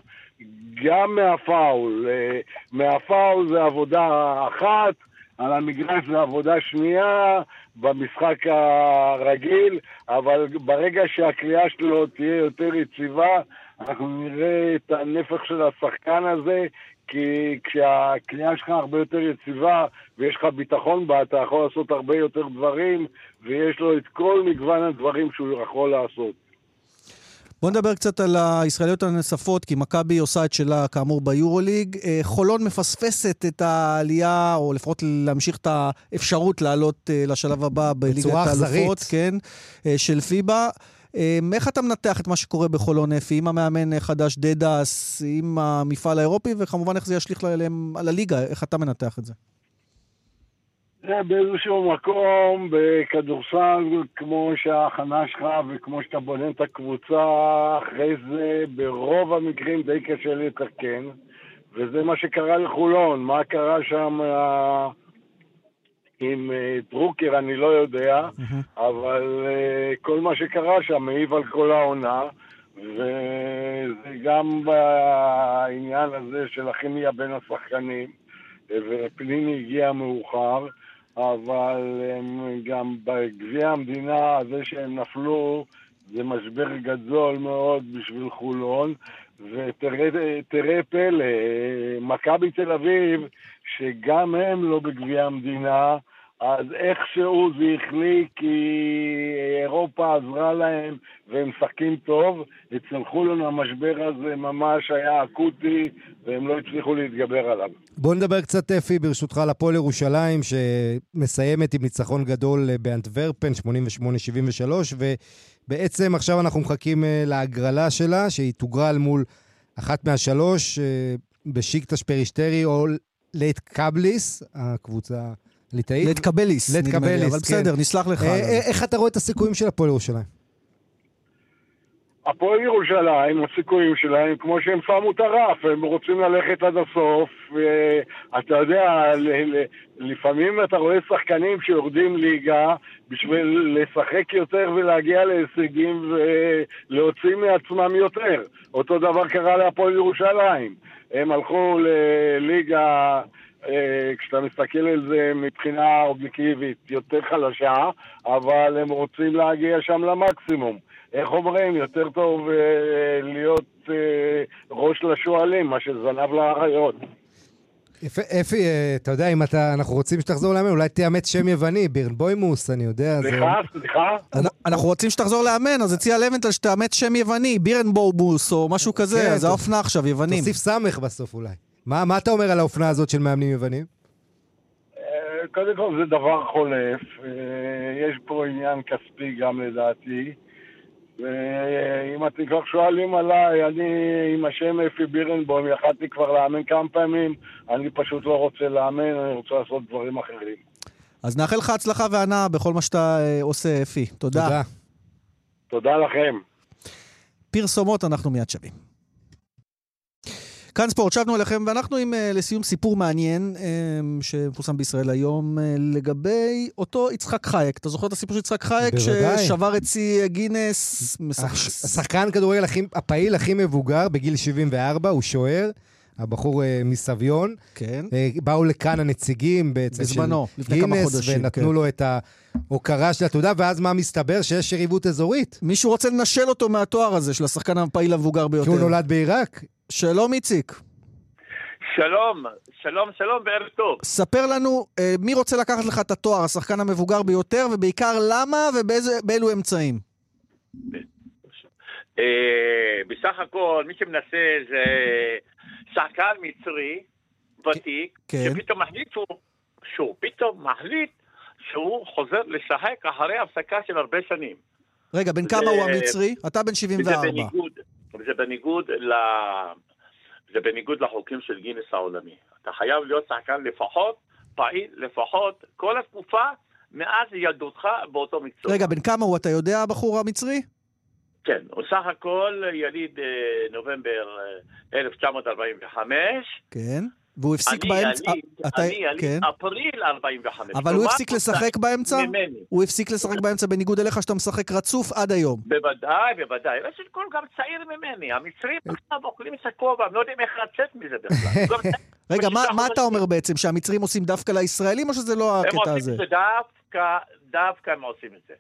גם מהפאול. אה, מהפאול זה עבודה אחת, על המגרש זה עבודה שנייה, במשחק הרגיל, אבל ברגע שהקריאה שלו תהיה יותר יציבה, אנחנו נראה את הנפח של השחקן הזה, כי כשהקריאה שלך הרבה יותר יציבה ויש לך ביטחון בה, אתה יכול לעשות הרבה יותר דברים, ויש לו את כל מגוון הדברים שהוא יכול לעשות. בואו נדבר קצת על הישראליות הנוספות, כי מכבי עושה את שלה כאמור ביורוליג. חולון מפספסת את העלייה, או לפחות להמשיך את האפשרות לעלות לשלב הבא בליגת האלופות, כן, של פיבה. איך אתה מנתח את מה שקורה בחולון אפי, עם המאמן חדש דדס, עם המפעל האירופי, וכמובן איך זה ישליך עליהם, על הליגה, איך אתה מנתח את זה? באיזשהו מקום, בכדורסל, כמו שההכנה שלך וכמו שאתה בונה את הקבוצה, אחרי זה ברוב המקרים די קשה לתקן, וזה מה שקרה לחולון. מה קרה שם עם uh, דרוקר, אני לא יודע. אבל uh, כל מה שקרה שם מעיב על כל העונה, וזה גם בעניין הזה של הכימיה בין השחקנים, ופניני הגיע מאוחר. אבל הם גם בגביע המדינה, זה שהם נפלו, זה משבר גדול מאוד בשביל חולון. ותראה פלא, מכבי תל אביב, שגם הם לא בגביע המדינה, אז איכשהו זה החליק כי אירופה עזרה להם והם משחקים טוב. אצל חולון המשבר הזה ממש היה אקוטי והם לא הצליחו להתגבר עליו. בוא נדבר קצת, אפי, ברשותך, על הפועל ירושלים, שמסיימת עם ניצחון גדול באנטוורפן, 88-73, ובעצם עכשיו אנחנו מחכים להגרלה שלה, שהיא תוגרל מול אחת מהשלוש, בשיקטש פרישטרי או לית קבליס, הקבוצה... ליטאית? לטקבליס, לטקבליס, אבל בסדר, כן. נסלח לך. איך אתה רואה את הסיכויים של הפועל ירושלים? הפועל ירושלים, הסיכויים שלהם, כמו שהם שמו את הרף, הם רוצים ללכת עד הסוף, ואתה יודע, ל- ל- לפעמים אתה רואה שחקנים שיורדים ליגה בשביל לשחק יותר ולהגיע להישגים ולהוציא מעצמם יותר. אותו דבר קרה להפועל ירושלים. הם הלכו לליגה, אה, כשאתה מסתכל על זה מבחינה אובייקטיבית יותר חלשה, אבל הם רוצים להגיע שם למקסימום. איך אומרים, יותר טוב אה, להיות אה, ראש לשועלים, מה שזנב לאריות. אפ- אפי, אה, אתה יודע, אם אתה, אנחנו רוצים שתחזור לאמן, אולי תאמץ שם יווני, בירנבוימוס, אני יודע. זה- סליחה, סליחה? אנ- אנחנו רוצים שתחזור לאמן, אז הציע לבנטל שתאמץ שם יווני, בירנבורבוס או משהו כזה, כן, אז זה. האופנה עכשיו, יוונים. תוסיף סמך בסוף אולי. מה מה אתה אומר על האופנה הזאת של מאמנים יוונים? אה, קודם כל זה דבר חולף, אה, יש פה עניין כספי גם לדעתי. ואם אתם כבר שואלים עליי, אני עם השם אפי בירנבוים, יכלתי כבר לאמן כמה פעמים, אני פשוט לא רוצה לאמן, אני רוצה לעשות דברים אחרים. אז נאחל לך הצלחה והנאה בכל מה שאתה אה, עושה, אפי. תודה. תודה. תודה לכם. פרסומות, אנחנו מיד שווים. כאן ספורט, שבנו אליכם, ואנחנו עם, אה, לסיום, סיפור מעניין אה, שפורסם בישראל היום אה, לגבי אותו יצחק חייק. אתה זוכר את הסיפור של יצחק חייק? בוודאי. ששבר את שיא גינס? השחקן כדורגל הפעיל הכי מבוגר, בגיל 74, הוא שוער, הבחור אה, מסביון. כן. אה, באו לכאן הנציגים בעצם בזמנו, של לפני כמה גינס, חודשים, ונתנו כן. לו את ההוקרה של התעודה, ואז מה מסתבר? שיש יריבות אזורית. מישהו רוצה לנשל אותו מהתואר הזה של השחקן הפעיל המבוגר ביותר. כי הוא נולד בעיראק. שלום, איציק. שלום, שלום, שלום וערב טוב. ספר לנו אה, מי רוצה לקחת לך את התואר, השחקן המבוגר ביותר, ובעיקר למה ובאילו אמצעים. אה, בסך הכל, מי שמנסה זה שחקן מצרי, ותיק, כן. שפתאום מחליט שהוא, שהוא פתאום מחליט שהוא חוזר לשחק אחרי הפסקה של הרבה שנים. רגע, בן זה- כמה הוא המצרי? אתה בן וזה 74. בניגוד, וזה בניגוד ל... זה בניגוד לחוקים של גינס העולמי. אתה חייב להיות שחקן לפחות, פעיל לפחות, כל התקופה מאז ילדותך באותו מקצוע. רגע, בן כמה הוא, אתה יודע, הבחור המצרי? כן, הוא סך הכל יליד אה, נובמבר אה, 1945. כן. והוא הפסיק אני באמצע... יליד, אתה- אני כן. אפריל 45. אבל הוא הפסיק לשחק באמצע? ממני. הוא הפסיק לשחק באמצע בניגוד אליך שאתה משחק רצוף עד היום. בוודאי, בוודאי. ראשית כל גם צעיר ממני. המצרים עכשיו אוכלים את הכובע, הם לא יודעים איך לצאת מזה בכלל. רגע, מה- מה אתה. אומר בעצם? שהמצרים עושים דווקא לישראלים או שזה לא הם הקטע עושים הזה? את זה דווקא, דווקא הם עושים את זה.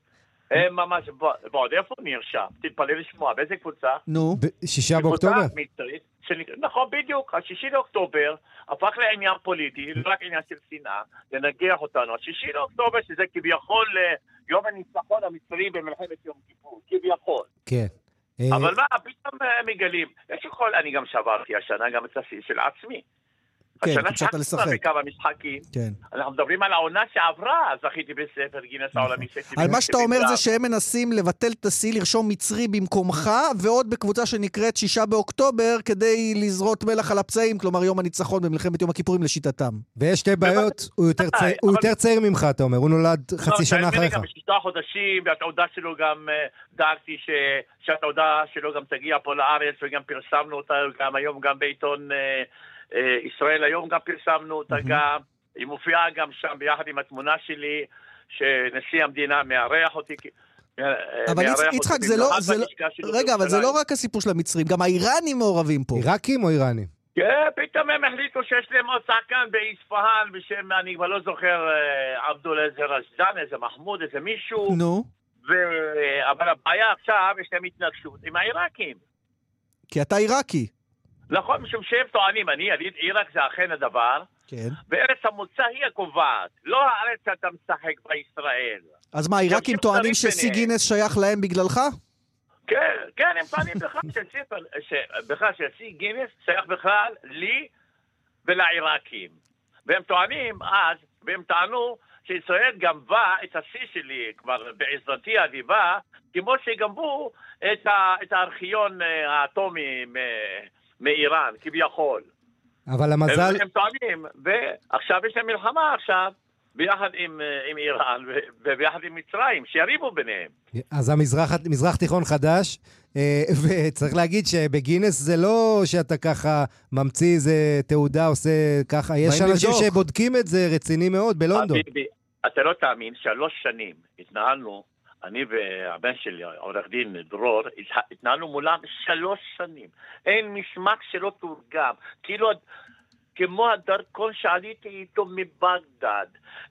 הם ממש, ועוד איפה הוא נרשם? תתפלא לשמוע, באיזה קבוצה? נו, קבוצה באוקטובר? מצרית, שנק- נכון, בדיוק, השישי לאוקטובר הפך לעניין פוליטי, לא רק עניין של שנאה, לנגח אותנו. השישי לאוקטובר, שזה כביכול אה, יום הניצחון המצרי במלחמת יום כיפור, כביכול. כן. אה, אבל מה, פתאום אה, מגלים, יש יכול, אני גם שברתי השנה גם את השיא של עצמי. כן, השנה המשכת שחקתי לשחק. בכמה משחקים, כן. אנחנו מדברים על העונה שעברה, זכיתי בספר גינס העולמי. נכון. על מה שאתה אומר זה. שהם מנסים לבטל את השיא, לרשום מצרי במקומך, ועוד בקבוצה שנקראת שישה באוקטובר, כדי לזרות מלח על הפצעים, כלומר יום הניצחון במלחמת יום הכיפורים לשיטתם. ויש שתי בעיות, הוא יותר בוודאי, צעיר- הוא אבל- יותר צעיר ממך, אתה אומר, הוא נולד לא, חצי שנה תאמין לי, אחריך. גם בשישה חודשים, והתעודה שלו גם, אה, דאגתי ש- שהתעודה שלו גם תגיע פה לארץ, וגם פרסמנו אותה גם היום גם בעיתון אה, ישראל היום גם פרסמנו אותה גם. היא מופיעה גם שם ביחד עם התמונה שלי, שנשיא המדינה מארח אותי. אה, אבל יצחק, זה לא... לא- רגע, אבל זה לא. רק הסיפור של המצרים, גם האיראנים מעורבים פה. עיראקים או איראנים? כן, פתאום הם החליטו שיש להם עוד שחקן באספהאן בשם, אני כבר לא זוכר, אה, עבדול איזה רזדן, איזה מחמוד, איזה מישהו. נו, ו... אבל הבעיה עכשיו, יש להם התנגשות עם העיראקים. כי אתה עיראקי. נכון, משום שהם טוענים, אני יליד עיראק זה אכן הדבר, כן. וארץ המוצא היא הקובעת, לא הארץ שאתה משחק בישראל. אז מה, העיראקים ימשיכו טוענים ביניהם. גינס שייך להם בגללך? כן, כן, הם טוענים בכלל ששיא- ש- בכלל שהשיא גינס שייך בכלל לי ולעיראקים. והם טוענים אז, והם טענו שישראל גנבה את השיא שלי, כבר בעזרתי האדיבה, כמו שגנבו את, ה- את הארכיון אה, האטומי מאיראן, כביכול. אבל המזל... הם, טוענים, ועכשיו יש להם מלחמה עכשיו, ביחד עם, אה, עם איראן וביחד עם מצרים, שיריבו ביניהם. אז המזרח מזרח תיכון חדש, אה, וצריך להגיד שבגינס זה לא שאתה ככה ממציא איזה תעודה, עושה ככה, יש אנשים לבדוק. שבודקים את זה רציני מאוד בלונדון. חביבי, אתה לא תאמין, שלוש שנים התנהלנו, אני והבן שלי, עורך דין דרור, התנהלנו מולם שלוש שנים. אין מסמך שלא תורגם. כאילו, כמו הדרכון שעליתי איתו מבגדד.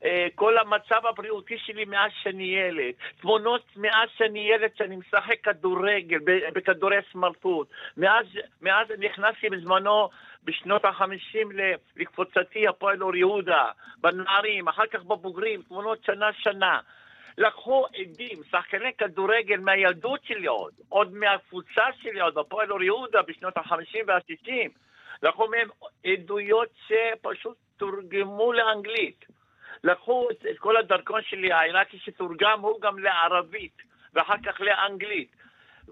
אה, כל המצב הבריאותי שלי מאז שאני ילד. תמונות מאז שאני ילד שאני משחק כדורגל, בכדורי סמרטוט. מאז, מאז נכנסתי בזמנו בשנות החמישים לקבוצתי הפועל אור יהודה, בנערים, אחר כך בבוגרים, תמונות שנה-שנה. לקחו עדים, שחקני כדורגל מהילדות שלי עוד, עוד מהקבוצה שלי עוד, בפועל אור יהודה בשנות החמישים והשישים. לקחו מהם עדויות שפשוט תורגמו לאנגלית. לקחו את, את כל הדרכון שלי העיראקי שתורגם הוא גם לערבית, ואחר כך לאנגלית.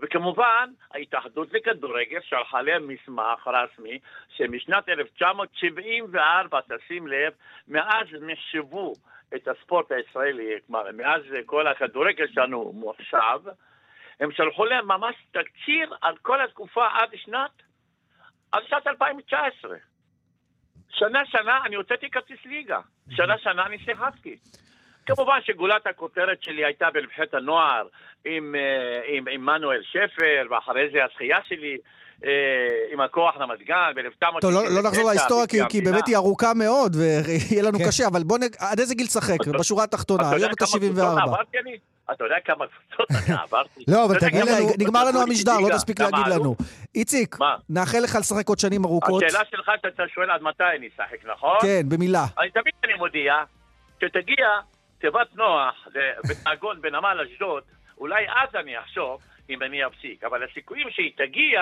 וכמובן, ההתאחדות לכדורגל שלחה להם מסמך רשמי שמשנת 1974, תשים לב, מאז מחשבו את הספורט הישראלי, כלומר, מאז כל הכדורגל שלנו מוחשב, הם שלחו להם ממש תקציר על כל התקופה עד שנת, עד שנת 2019. שנה-שנה אני הוצאתי כרטיס ליגה, שנה-שנה אני שיחקתי. כמובן שגולת הכותרת שלי הייתה בנבחרת הנוער עם, אה, עמנואל שפר, ואחרי זה הזכייה שלי עם הכוח רמת גן ב-1999. טוב, לא, לא נחזור להיסטוריה, כי, כי באמת היא ארוכה מאוד, ויהיה לנו כן. קשה, אבל בוא נ... עד איזה גיל תשחק? בשורה התחתונה, אתה היום אתה כמה קבוצות 74. עברתי אני? אתה יודע כמה קבוצות אני עברתי? לא, אבל אתה תגיד לנו- נגמר לנו המשדר? לא תספיק להגיד עלו? לנו. איציק? נאחל לך לשחק עוד שנים ארוכות. השאלה שלך שאתה שואל עד מתי אני אשחק, נכון? כן, במילה. אני תמיד אני מודיע, שתגיע תיבת נוח בתיאגון בנמל אשדוד, אולי אז אני אחשוב אם אני אפסיק, אבל הסיכויים שהיא תגיע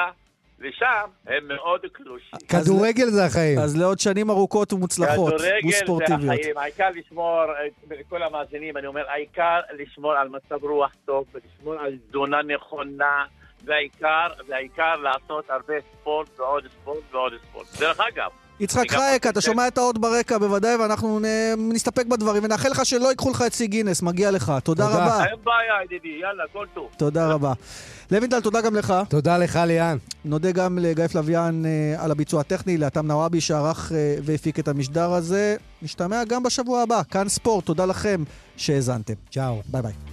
לשם הם מאוד קלושים. כדורגל זה החיים. אז לעוד שנים ארוכות ומוצלחות כדורגל זה וספורטיביות. החיים, העיקר לשמור, לכל המאזינים, אני אומר, העיקר לשמור על מצב רוח טוב ולשמור על תזונה נכונה, והעיקר, והעיקר לעשות הרבה ספורט ועוד ספורט ועוד ספורט. דרך אגב, יצחק חייק, אתה שומע את האות ברקע בוודאי, ואנחנו נסתפק בדברים, ונאחל לך שלא ייקחו לך את שיא גינס, מגיע לך. תודה תודה. רבה. אין בעיה ידידי, יאללה, כל טוב. תודה רבה. לוינטל, תודה גם לך. תודה לך, ליאן. נודה גם לגיא פלוויאן אה, על הביצוע הטכני, לאתם נוואבי שערך אה, והפיק את המשדר הזה. נשתמע גם בשבוע הבא. כאן ספורט, תודה לכם שהאזנתם. צ'או. ביי ביי.